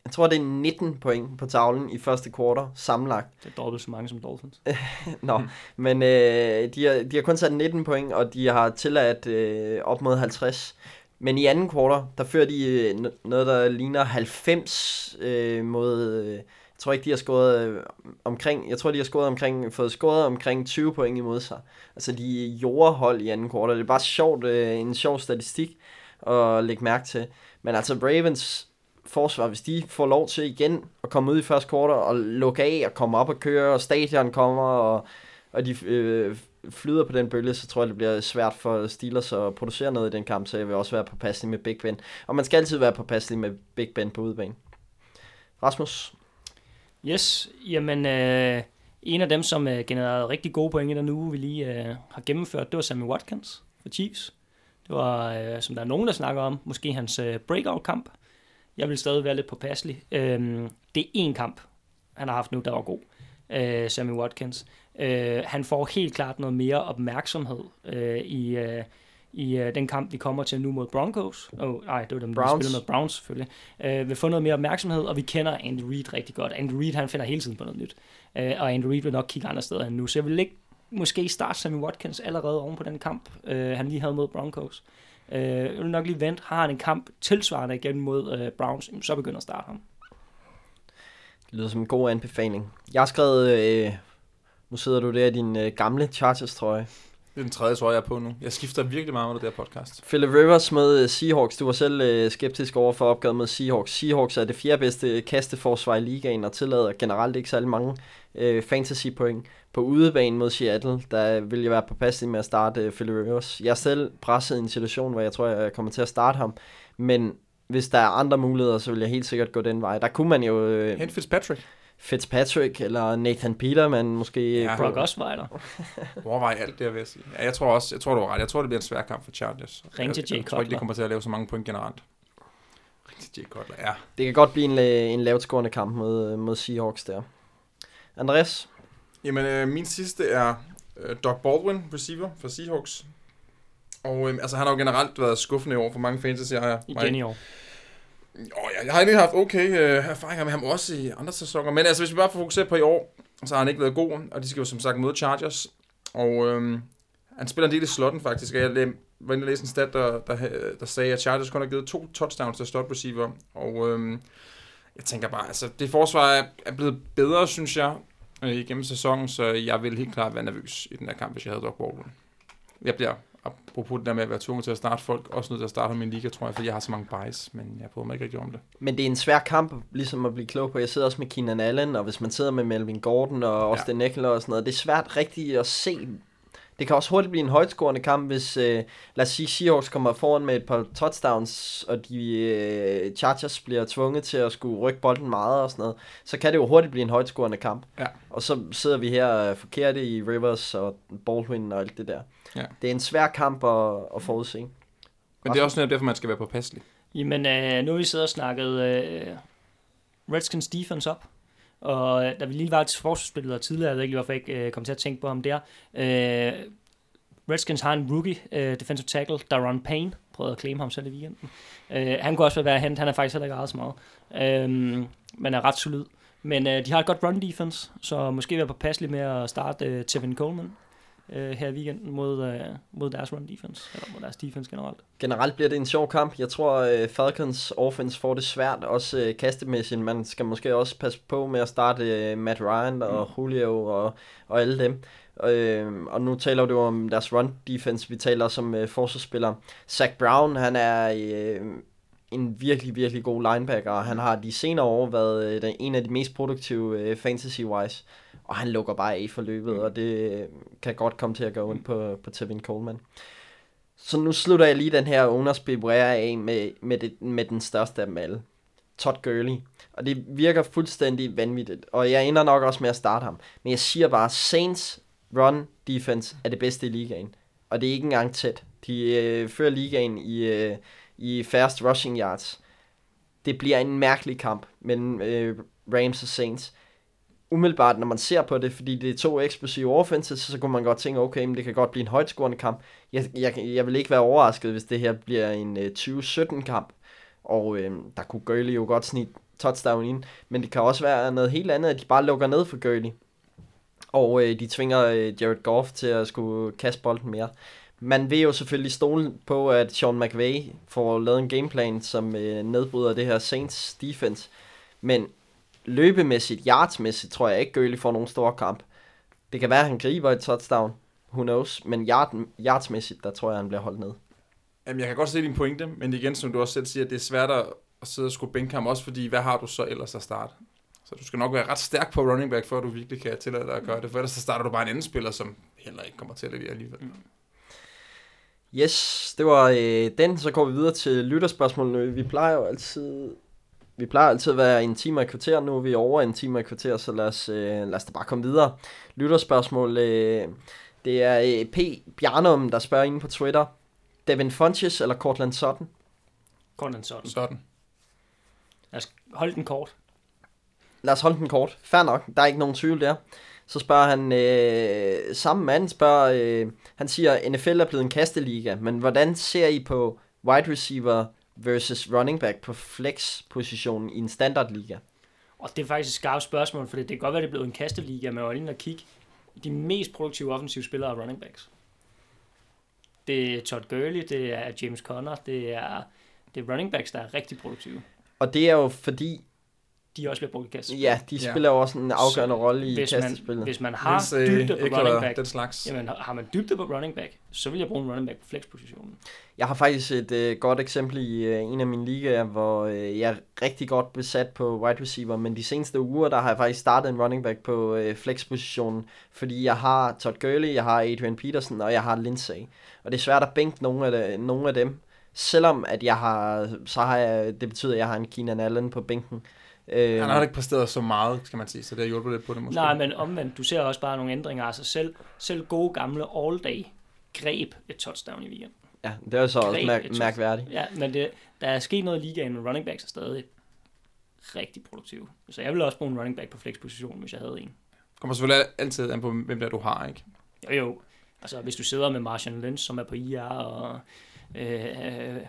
jeg tror det er 19 point på tavlen i første kvartal sammenlagt. Det er dobbelt så mange som Dolphins. Nå, men øh, de, har, de har kun sat 19 point, og de har tilladt øh, op mod 50. Men i anden kvartal, der fører de øh, noget, der ligner 90 øh, mod... Øh, jeg tror ikke, de har scoret øh, omkring... Jeg tror, de har scoret omkring, fået scoret omkring 20 point imod sig. Altså, de er jordhold i anden kvartal. Det er bare sjovt, øh, en sjov statistik at lægge mærke til. Men altså, Ravens forsvar, hvis de får lov til igen at komme ud i første kvartal og lukke af og komme op og køre, og stadion kommer, og, og de øh, flyder på den bølge, så tror jeg, det bliver svært for Steelers at producere noget i den kamp, så jeg vil også være påpasselig med Big Ben. Og man skal altid være påpasselig med Big Ben på udebane. Rasmus? Yes, jamen øh, en af dem, som øh, genererede rigtig gode point i den uge, vi lige øh, har gennemført, det var Sammy Watkins for Chiefs. Det var, øh, som der er nogen, der snakker om, måske hans øh, breakout-kamp. Jeg vil stadig være lidt påpasselig. Øh, det er én kamp, han har haft nu, der var god. Øh, Sammy Watkins. Øh, han får helt klart noget mere opmærksomhed øh, i, øh, i øh, den kamp, vi kommer til nu mod Broncos. Oh, nej, det var dem, der Browns. spillede med Browns selvfølgelig. Øh, vil få noget mere opmærksomhed, og vi kender Andy Reid rigtig godt. Andy Reid, han finder hele tiden på noget nyt. Øh, og Andy Reid vil nok kigge andre steder end nu. Så jeg vil ikke måske starte Sammy Watkins allerede oven på den kamp, øh, han lige havde mod Broncos. Øh, jeg vil nok lige vente. Har han en kamp tilsvarende igen mod øh, Browns, så begynder at starte ham. Det lyder som en god anbefaling. Jeg har skrevet, øh, nu sidder du der i din øh, gamle Chargers-trøje. Det er den tredje, tror jeg, er på nu. Jeg skifter virkelig meget under det her podcast. Philip Rivers med øh, Seahawks. Du var selv øh, skeptisk over for opgaven med Seahawks. Seahawks er det fjerde bedste kasteforsvar i ligaen og tillader generelt ikke særlig mange øh, fantasy point. På udebane mod Seattle, der vil jeg være påpasselig med at starte øh, Philip Rivers. Jeg selv presset i en situation, hvor jeg tror, jeg kommer til at starte ham. Men hvis der er andre muligheder, så vil jeg helt sikkert gå den vej. Der kunne man jo øh, Hent Fitzpatrick. Fitzpatrick eller Nathan Peterman måske. Ja. Brock Osweiler. Overvej alt det, jeg vil sige. Ja, jeg tror også, jeg tror, du har ret. Jeg tror, det bliver en svær kamp for Chargers. Ring til jeg, Jay jeg, tror ikke, de Cutler. kommer til at lave så mange point generelt. Ring til Jay Cutler, ja. Det kan godt blive en, la- en lavt scorende kamp mod, mod Seahawks der. Andreas? Jamen, øh, min sidste er øh, Doc Baldwin, receiver for Seahawks. Og øh, altså, han har jo generelt været skuffende i år for mange fantasy. Jeg, Igen i år. Oh, ja, jeg har egentlig haft okay øh, erfaringer med ham også i andre sæsoner. Men altså, hvis vi bare fokuserer på i år, så har han ikke været god. Og de skal jo som sagt møde Chargers. Og øh, han spiller en del i slotten faktisk. Og jeg var inde og læste en stat, der, der, der sagde, at Chargers kun har givet to touchdowns til slot receiver. Og øh, jeg tænker bare, altså det forsvar er, er blevet bedre, synes jeg, øh, igennem sæsonen. Så jeg vil helt klart være nervøs i den her kamp, hvis jeg havde Doc Baldwin. Jeg bliver apropos det der med at være tvunget til at starte folk, også nødt til at starte min liga, tror jeg, fordi jeg har så mange bias, men jeg prøver mig ikke rigtig om det. Men det er en svær kamp, ligesom at blive klog på. Jeg sidder også med Keenan Allen, og hvis man sidder med Melvin Gordon og Austin ja. Eckler og sådan noget, det er svært rigtigt at se. Det kan også hurtigt blive en højtskårende kamp, hvis, øh, lad os sige, Seahawks kommer foran med et par touchdowns, og de øh, Chargers bliver tvunget til at skulle rykke bolden meget og sådan noget. Så kan det jo hurtigt blive en højtskårende kamp. Ja. Og så sidder vi her øh, forkerte i Rivers og Baldwin og alt det der. Ja. Det er en svær kamp at, at forudse. Men det er også netop derfor, man skal være påpasselig. Jamen, øh, nu har vi siddet og snakket øh, Redskins defense op. Og øh, da vi lige var til forsvarsspillet tidligere, jeg ved ikke lige, hvorfor jeg ikke øh, kom til at tænke på ham der. Øh, Redskins har en rookie øh, defensive tackle, Daron Payne. Prøvede at claim ham selv i weekenden. Øh, han kunne også være hent. Han er faktisk heller ikke ejet så meget. Øh, men er ret solid. Men øh, de har et godt run defense, så måske være påpasselig med at starte øh, Tevin Coleman øh, her i weekenden mod, øh, mod deres run defense, eller mod deres defense generelt. Generelt bliver det en sjov kamp. Jeg tror, uh, Falcons offense får det svært, også uh, kastemæssigt. Man skal måske også passe på med at starte uh, Matt Ryan og mm. Julio og, og alle dem. Uh, og nu taler du om deres run defense. Vi taler om uh, forsvarsspillere. Zach Brown, han er uh, en virkelig, virkelig god linebacker, og han har de senere år været den, en af de mest produktive uh, fantasy-wise. Og han lukker bare af for løbet, og det uh, kan godt komme til at gå ondt på, på Tevin Coleman. Så nu slutter jeg lige den her owners af med, med, det, med den største af dem alle. Todd Gurley. Og det virker fuldstændig vanvittigt. Og jeg ender nok også med at starte ham. Men jeg siger bare, Saints run defense er det bedste i ligaen. Og det er ikke engang tæt. De øh, fører ligaen i, øh, i fast rushing yards. Det bliver en mærkelig kamp mellem øh, Rams og Saints. Umiddelbart, når man ser på det, fordi det er to eksplosive offenses, så kunne man godt tænke, okay, men det kan godt blive en højtskårende kamp. Jeg, jeg, jeg vil ikke være overrasket, hvis det her bliver en øh, 2017 kamp. Og øh, der kunne Gurley jo godt snit touchdown ind. Men det kan også være noget helt andet, at de bare lukker ned for Gurley. Og øh, de tvinger øh, Jared Goff til at skulle kaste bolden mere. Man vil jo selvfølgelig stole på, at Sean McVay får lavet en gameplan, som øh, nedbryder det her Saints defense. Men løbemæssigt, yardsmæssigt, tror jeg ikke, Gurley får nogen store kamp. Det kan være, at han griber et touchdown. Who knows? Men yard, yardsmæssigt, der tror jeg, han bliver holdt ned. Jamen, jeg kan godt se din pointe, men igen, som du også selv siger, det er svært at sidde og skulle bænke ham, også fordi, hvad har du så ellers at starte? Så du skal nok være ret stærk på running back, for at du virkelig kan tillade dig at gøre det, for ellers så starter du bare en anden spiller, som heller ikke kommer til at levere alligevel. Mm. Yes, det var øh, den. Så går vi videre til lytterspørgsmålene. Vi plejer jo altid... Vi plejer altid at være en time og et kvarter. Nu er vi over en time og et kvarter, så lad os, øh, lad os da bare komme videre. Lytterspørgsmål. Øh, det er øh, P. Bjarnum, der spørger inde på Twitter. Devin Funches eller Cortland Sutton? Cortland Sutton. Sådan. Lad os holde den kort. Lad os holde den kort. Fair nok, der er ikke nogen tvivl der. Så spørger han, øh, samme mand spørger, øh, han siger, NFL er blevet en kasteliga, men hvordan ser I på wide receiver versus running back på flex-positionen i en standardliga? Og det er faktisk et skarpt spørgsmål, for det kan godt være, det er blevet en kasteliga med øjnene og kigge. De mest produktive offensive spillere er running backs. Det er Todd Gurley, det er James Conner, det er, det er running backs, der er rigtig produktive. Og det er jo fordi, De også bliver brugt i kast. ja, de Ja. spiller jo også en afgørende rolle i hvis man, kastespillet. hvis man har Lindsay, dybde på running back, den slags. jamen har man dybde på running back, så vil jeg bruge en running back på flex-positionen. Jeg har faktisk et øh, godt eksempel i øh, en af mine ligaer, hvor øh, jeg er rigtig godt besat på wide receiver, men de seneste uger, der har jeg faktisk startet en running back på øh, flex-positionen, fordi jeg har Todd Gurley, jeg har Adrian Peterson, og jeg har Lindsay. Og det er svært at bænke nogle af, de, nogle af dem, selvom at jeg har, så har jeg, det betyder, at jeg har en Keenan Allen på bænken. Øh, Han har ikke præsteret så meget, skal man sige, så det har hjulpet lidt på det måske. Nej, men omvendt, du ser også bare nogle ændringer. Altså selv, selv gode gamle all-day greb et touchdown i weekenden. ja, det er jo så også Greb mær- et mærkværdigt. Ja, men det, der er sket noget i ligaen, men running backs er stadig rigtig produktive. Så jeg ville også bruge en running back på flex-position, hvis jeg havde en. kommer selvfølgelig altid an på, hvem der du har, ikke? Jo, jo. Altså, hvis du sidder med Martian Lynch, som er på IR, og... Øh, øh, øh,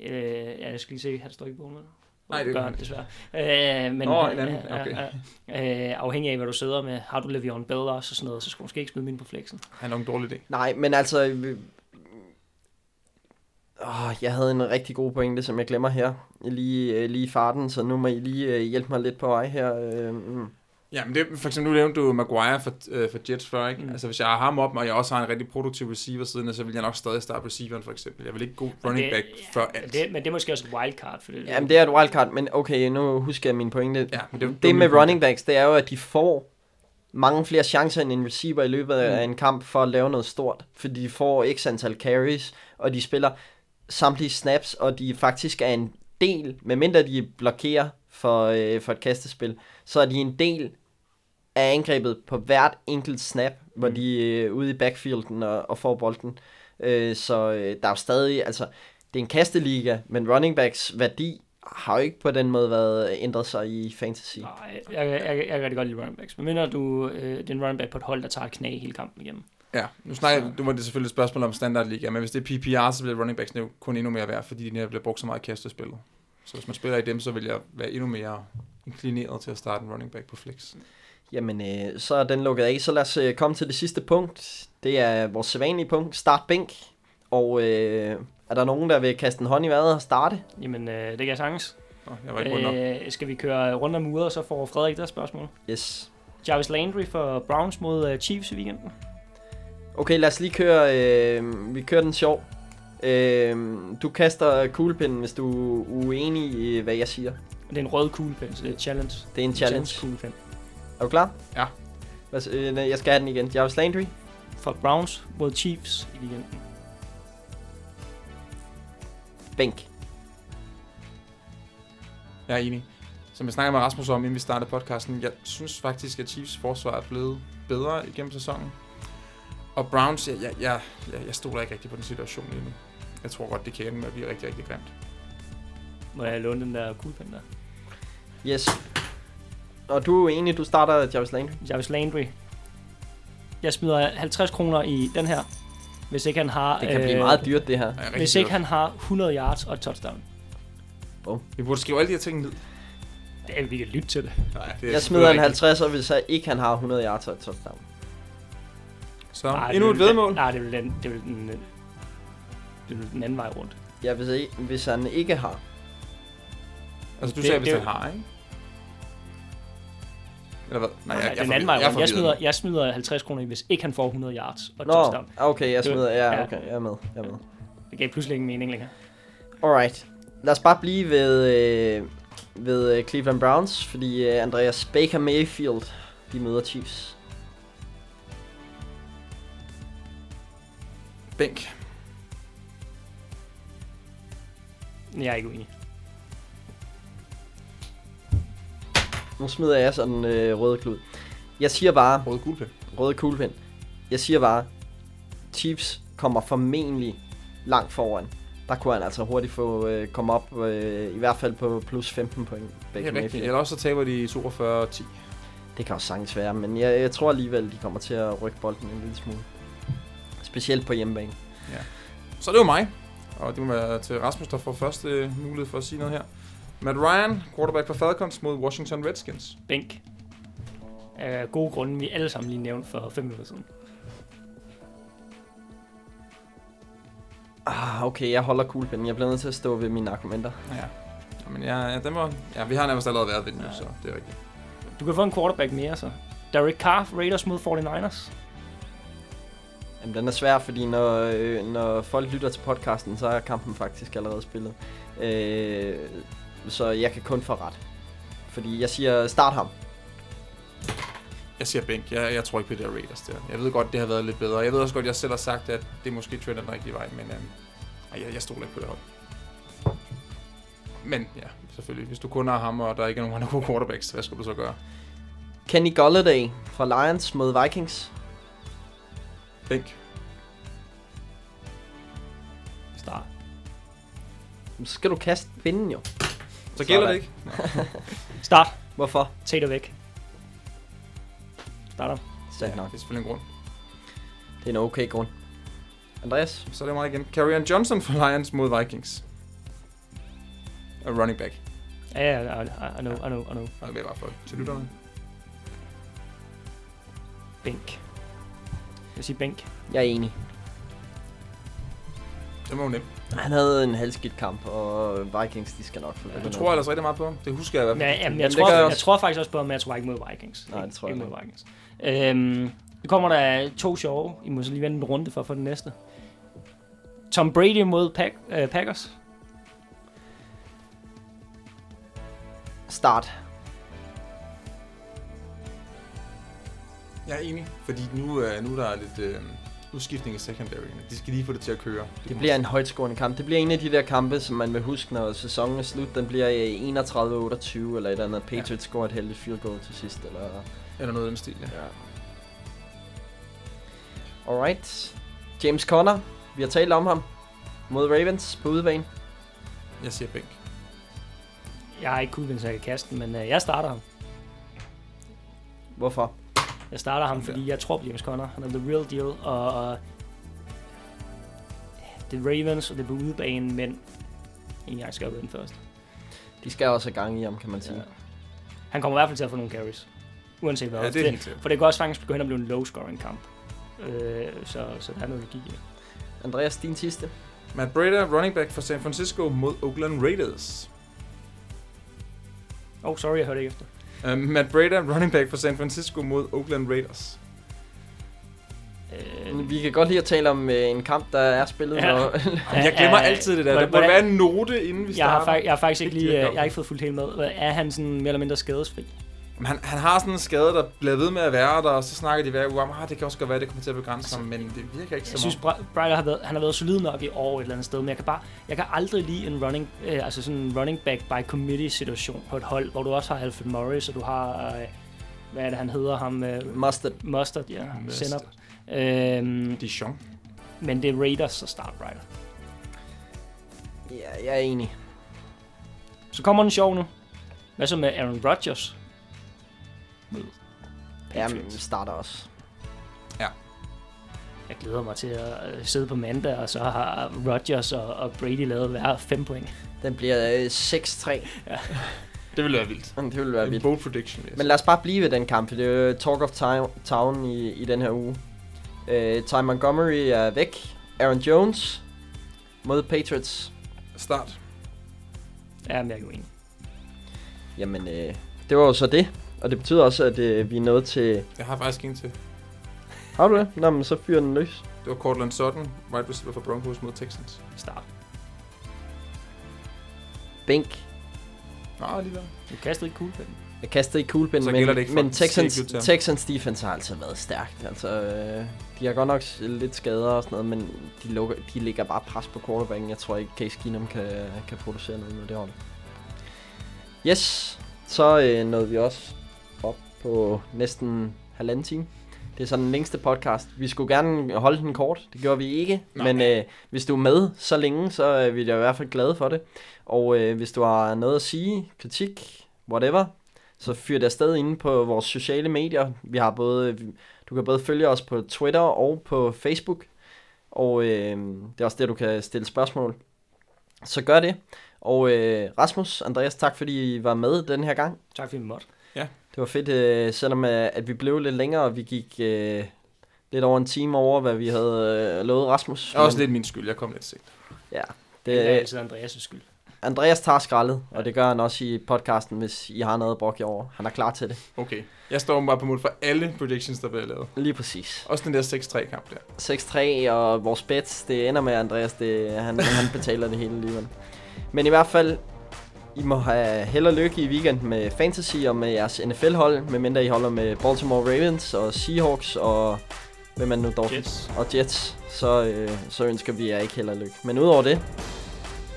ja, jeg skal lige se, har det står ikke vel? Nej, det gør han det. desværre. Øh, men, Nå, en anden, øh, okay. øh, øh, afhængig af, hvad du sidder med, har du Le'Veon Bell også og sådan noget, så skal du måske ikke smide min på flexen. Han er nok en dårlig idé. Nej, men altså... øh, Åh, jeg havde en rigtig god pointe, som jeg glemmer her. Lige, øh, lige i farten, så nu må I lige øh, hjælpe mig lidt på vej her. Øh, mm. Ja, men det, for eksempel nu nævnte du Maguire for, øh, for Jets før, ikke? Mm. Altså hvis jeg har ham op, og jeg også har en rigtig produktiv receiver siden, så vil jeg nok stadig starte receiveren for eksempel. Jeg vil ikke gå running det, back ja, før alt. Det, men det er måske også et wildcard. For det, Jamen, det er et wildcard, men okay, nu husker jeg min pointe. Ja, men det, Det med running backs, det er jo, at de får mange flere chancer end en receiver i løbet af Mm. en kamp for at lave noget stort. Fordi de får x antal carries, og de spiller samtlige snaps, og de faktisk er en del, medmindre de blokerer for, øh, for et kastespil, så er de en del af angrebet på hvert enkelt snap, mm. hvor de er ude i backfielden og, og får bolden. Øh, så øh, der er jo stadig, altså, det er en kasteliga, men running backs værdi har jo ikke på den måde været ændret sig i fantasy. Nej, jeg, jeg, jeg, jeg kan rigtig godt lide running backs. Men mindre du øh, det er en running back på et hold, der tager et knæ hele kampen igennem. Ja, nu snakker Så- du var det selvfølgelig et spørgsmål om standardliga, men hvis det er PPR, så bliver running backs jo kun endnu mere værd, fordi de netop bliver brugt så meget i kastespillet. Så hvis man spiller i dem, så vil jeg være endnu mere inklineret til at starte en running back på flex. Jamen, øh, så er den lukket af. Så lad os øh, komme til det sidste punkt. Det er vores sædvanlige punkt. Start bænk. Og øh, er der nogen, der vil kaste en hånd i vejret og starte? Jamen, øh, det kan jeg sagtens. Nå, jeg var ikke. Øh, skal vi køre rundt om uret, så får Frederik der spørgsmål. Yes. Jarvis Landry for Browns mod øh, Chiefs i weekenden. Okay, lad os lige køre, øh, vi kører den sjov. Øh, du kaster kuglepinden, hvis du er uenig i, hvad jeg siger. Det er en rød kuglepen, så det er et challenge. Det er en challenge. kuglepen. Er du klar? Ja. Øh, jeg skal have den igen. Jarvis Landry. For Browns mod Chiefs i weekenden. Bænk. Jeg er enig. Som jeg snakker med Rasmus om, inden vi startede podcasten, jeg synes faktisk, at Chiefs forsvar er blevet bedre igennem sæsonen. Og Browns, jeg, jeg, jeg, jeg, jeg stoler ikke rigtig på den situation lige nu. Jeg tror godt, det kan ende med at blive rigtig, rigtig grimt. Må jeg låne den der kuglepen der? Yes. Og du er enig, du starter Jarvis Landry. Jarvis Landry. Jeg smider 50 kroner i den her, hvis ikke han har... Det kan blive meget dyrt, det her. Er rigtig Hvis ikke dyrt. han har 100 yards og et touchdown. Vi burde skrive alle de her ting ned. Det er, vi kan lytte til det. Nej, det er Jeg smider en selvfølgelig 50, og hvis jeg ikke han har 100 yards og et touchdown. Så Nej, endnu det et vedmål. Nej, det vil den, det vil den, det vil den anden vej rundt. Ja, hvis, ikke, hvis han ikke har. Altså, du Det- sagde, hvis det- han har, ikke? Eller hvad? Nej, jeg, jeg, den er anden vej. Jeg forvirret smider, jeg smider 50 kroner i, hvis ikke han får 100 yards og Nå, touchdown. okay, jeg smider, ja, ja. okay, jeg er med, jeg er med. Det gav pludselig ingen mening længere. Alright, lad os bare blive ved, øh, ved øh, Cleveland Browns, fordi øh, Andreas Baker Mayfield, de møder Chiefs. Bænk. Jeg er ikke uenig. Nu smider jeg sådan øh, røde klud. Jeg siger bare, Røde kuglepen. røde kuglepen. Jeg siger bare, Chiefs kommer formentlig langt foran. Der kunne han altså hurtigt få øh, komme op, øh, i hvert fald på plus 15 point. Det Baker er rigtigt. Eller også så taber de 42-10. Det kan også sagtens være, men jeg, jeg tror alligevel, de kommer til at rykke bolden en lille smule. Specielt på hjemmebane. Så det var mig. Og det må være til Rasmus, der får første mulighed for at sige noget her. Matt Ryan, quarterback for Falcons mod Washington Redskins. Bænk. Af gode grunde, vi alle sammen lige nævnte for 5 minutter siden. Ah, okay, jeg holder kuglepinden. Jeg bliver nødt til at stå ved mine argumenter. Ja. Men ja, ja, den var, ja, vi har nærmest allerede været ved den, ja. Ja. så det er rigtigt. Du kan få en quarterback mere, så. Derek Carr, Raiders mod 49ers. Jamen, den er svær, fordi når, øh, når folk lytter til podcasten, så er kampen faktisk allerede spillet. Øh, så jeg kan kun få ret. Fordi jeg siger, start ham. Jeg siger bænk. Jeg, jeg tror ikke på det der Raiders der. Jeg ved godt, det har været lidt bedre. Jeg ved også godt, jeg selv har sagt, at det måske trender den rigtige vej, men øhm, jeg, jeg stoler ikke på det hold. Men ja, selvfølgelig. Hvis du kun har ham, og der ikke er nogen andre gode quarterbacks, hvad skal du så gøre? Kenny Golladay fra Lions mod Vikings. Bænk. Start. Så skal du kaste pinden jo. Så gælder Sådan. det ikke. Start. Hvorfor? Tater væk. Starter. Ja, nok. det er selvfølgelig en grund. Det er en okay grund. Andreas? Så er det mig igen. Carrion Johnson for Lions mod Vikings. Og running back. Ja, ja, I, I, know, I know, I know. Og det er bare for til lytterne. Bænk. Jeg siger bænk. Jeg er enig. Det var jo nemt. Han havde en halvskidt kamp, og Vikings, de skal nok få Ja, det. Du tror ellers rigtig meget på ham. Det husker jeg i hvert Men, fald. jeg, jamen, jeg, tror, jeg jeg, jeg tror faktisk også på, at Matt ikke mod Vikings. Nej, det tror jeg ikke mod Vikings. Øhm, det kommer der to sjove. I må så lige vente en runde for at få den næste. Tom Brady mod Pack, øh, Packers. Start. Jeg er enig, fordi nu, øh, nu der er lidt øh, udskiftning i secondary. De skal lige få det til at køre. Det bliver en højtskårende kamp. Det bliver en af de der kampe, som man vil huske, når sæsonen er slut. Den bliver øh, 31-28, eller et eller andet. Patriots ja. scorer et heldigt field goal til sidst. Eller... Eller noget i den stil, ja. Ja. Alright. James Conner. Vi har talt om ham. Mod Ravens på udebane. Jeg siger bænk. Jeg har ikke kunnet så jeg kan kaste den, men øh, jeg starter ham. Hvorfor? Jeg starter ham, fordi jeg tror på James Conner. Han er the real deal, og, og det er Ravens, og det er på udebane, men en gang skal jeg den først. De skal også have gang i ham, kan man sige. Ja. Han kommer i hvert fald til at få nogle carries. Uanset hvad. Ja, det er sikkert. For det kan også faktisk begynde at blive en low-scoring kamp. Øh, så, så der er noget logik i det. Andreas, din sidste. Matt Breda, running back for San Francisco mod Oakland Raiders. Oh, sorry, jeg hørte ikke efter. Uh, Matt Breda, running back for San Francisco mod Oakland Raiders. Øh, Vi kan godt lide at tale om øh, en kamp, der er spillet. Ja. Ja. Og Jeg glemmer altid det der. Der hvordan- være en note, inden vi jeg, har, starter. fak- jeg har faktisk ikke lige, øh, jeg har ikke fået fuldt helt med. Er han sådan mere eller mindre skadesfri? Men Han, han har sådan en skade, der bliver ved med at være der, og så snakker de hver uge om, ah, det kan også godt være, det kommer til at begrænse ham, men det virker ikke Jeg som synes, om. Har været, han har været solid nok i år et eller andet sted, men jeg kan bare, jeg kan aldrig lide en running, øh, altså sådan en running back by committee situation på et hold, hvor du også har Alfred Morris, og du har, øh, hvad er det, han hedder ham, øh, Mustard. Mustard, ja, Mustard. Senap. Øhm, Dijon. men det er Raiders, så start Brian. Ja, jeg er enig. Så kommer den sjov nu. Hvad så med Aaron Rodgers? Mod Jamen, Patriots. starter også. Jeg glæder mig til at øh, sidde på mandag, og så har Rodgers og, og Brady lavet hver fem point. Den bliver øh, 6-3. Det ville være vildt. Det vil være En vildt. bold prediction, vil Men lad os bare blive ved den kamp, det er jo Talk of Town, town i, i den her uge. Uh, Ty Montgomery er væk. Aaron Jones mod Patriots. Start. Ja, men jeg er uenig. Jamen, uh, det var jo så det. Og det betyder også, at uh, vi er nået til... Jeg har faktisk en til. Har du det? Nå, men så fyrer den løs. Det var Cortland Sutton, wide receiver for Broncos mod Texans. Start. Bænk. Nå, alligevel. Du kastede ikke kuglepinden. Jeg kastede ikke kuglepinden, men, ikke men Texans. Texans defense har altså været stærkt. Altså, øh, de har godt nok lidt skader og sådan noget, men de, lukker, de ligger bare pres på quarterbacken. Jeg tror ikke, Case Keenum kan, kan producere noget med det hold. Yes, så øh, nåede vi også på næsten halvanden time. Det er sådan den længste podcast. Vi skulle gerne holde den kort. Det gjorde vi ikke. Nej. Men øh, hvis du er med så længe, så er vi da i hvert fald glade for det. Og øh, hvis du har noget at sige, kritik, whatever, så fyr det afsted inde på vores sociale medier. Vi har både, du kan både følge os på Twitter og på Facebook. Og øh, det er også der, du kan stille spørgsmål. Så gør det. Og øh, Rasmus, Andreas, tak fordi I var med den her gang. Tak fordi vi måtte. Det var fedt, øh, selvom øh, at vi blev lidt længere, og vi gik øh, lidt over en time over, hvad vi havde øh, lovet Rasmus. Det er også lidt min skyld, jeg kom lidt sigt. Ja, Det er det, altid Andreas' skyld. Andreas tager skraldet, og det gør han også i podcasten, hvis I har noget brokke jer over. Han er klar til det. Okay. Jeg står bare på mål for alle predictions, der bliver lavet. Lige præcis. Også den der 6-3 kamp der. 6-3 og vores bets, det ender med Andreas, det, han, han betaler det hele alligevel. Men i hvert fald, I må have held og lykke i weekend med fantasy og med jeres NFL-hold, medmindre I holder med Baltimore Ravens og Seahawks og hvem er det nu Dolphins? Jets. Og Jets, så, øh, så ønsker vi jer ikke held og lykke. Men udover det,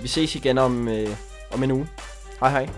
vi ses igen om, øh, om en uge. Hej hej.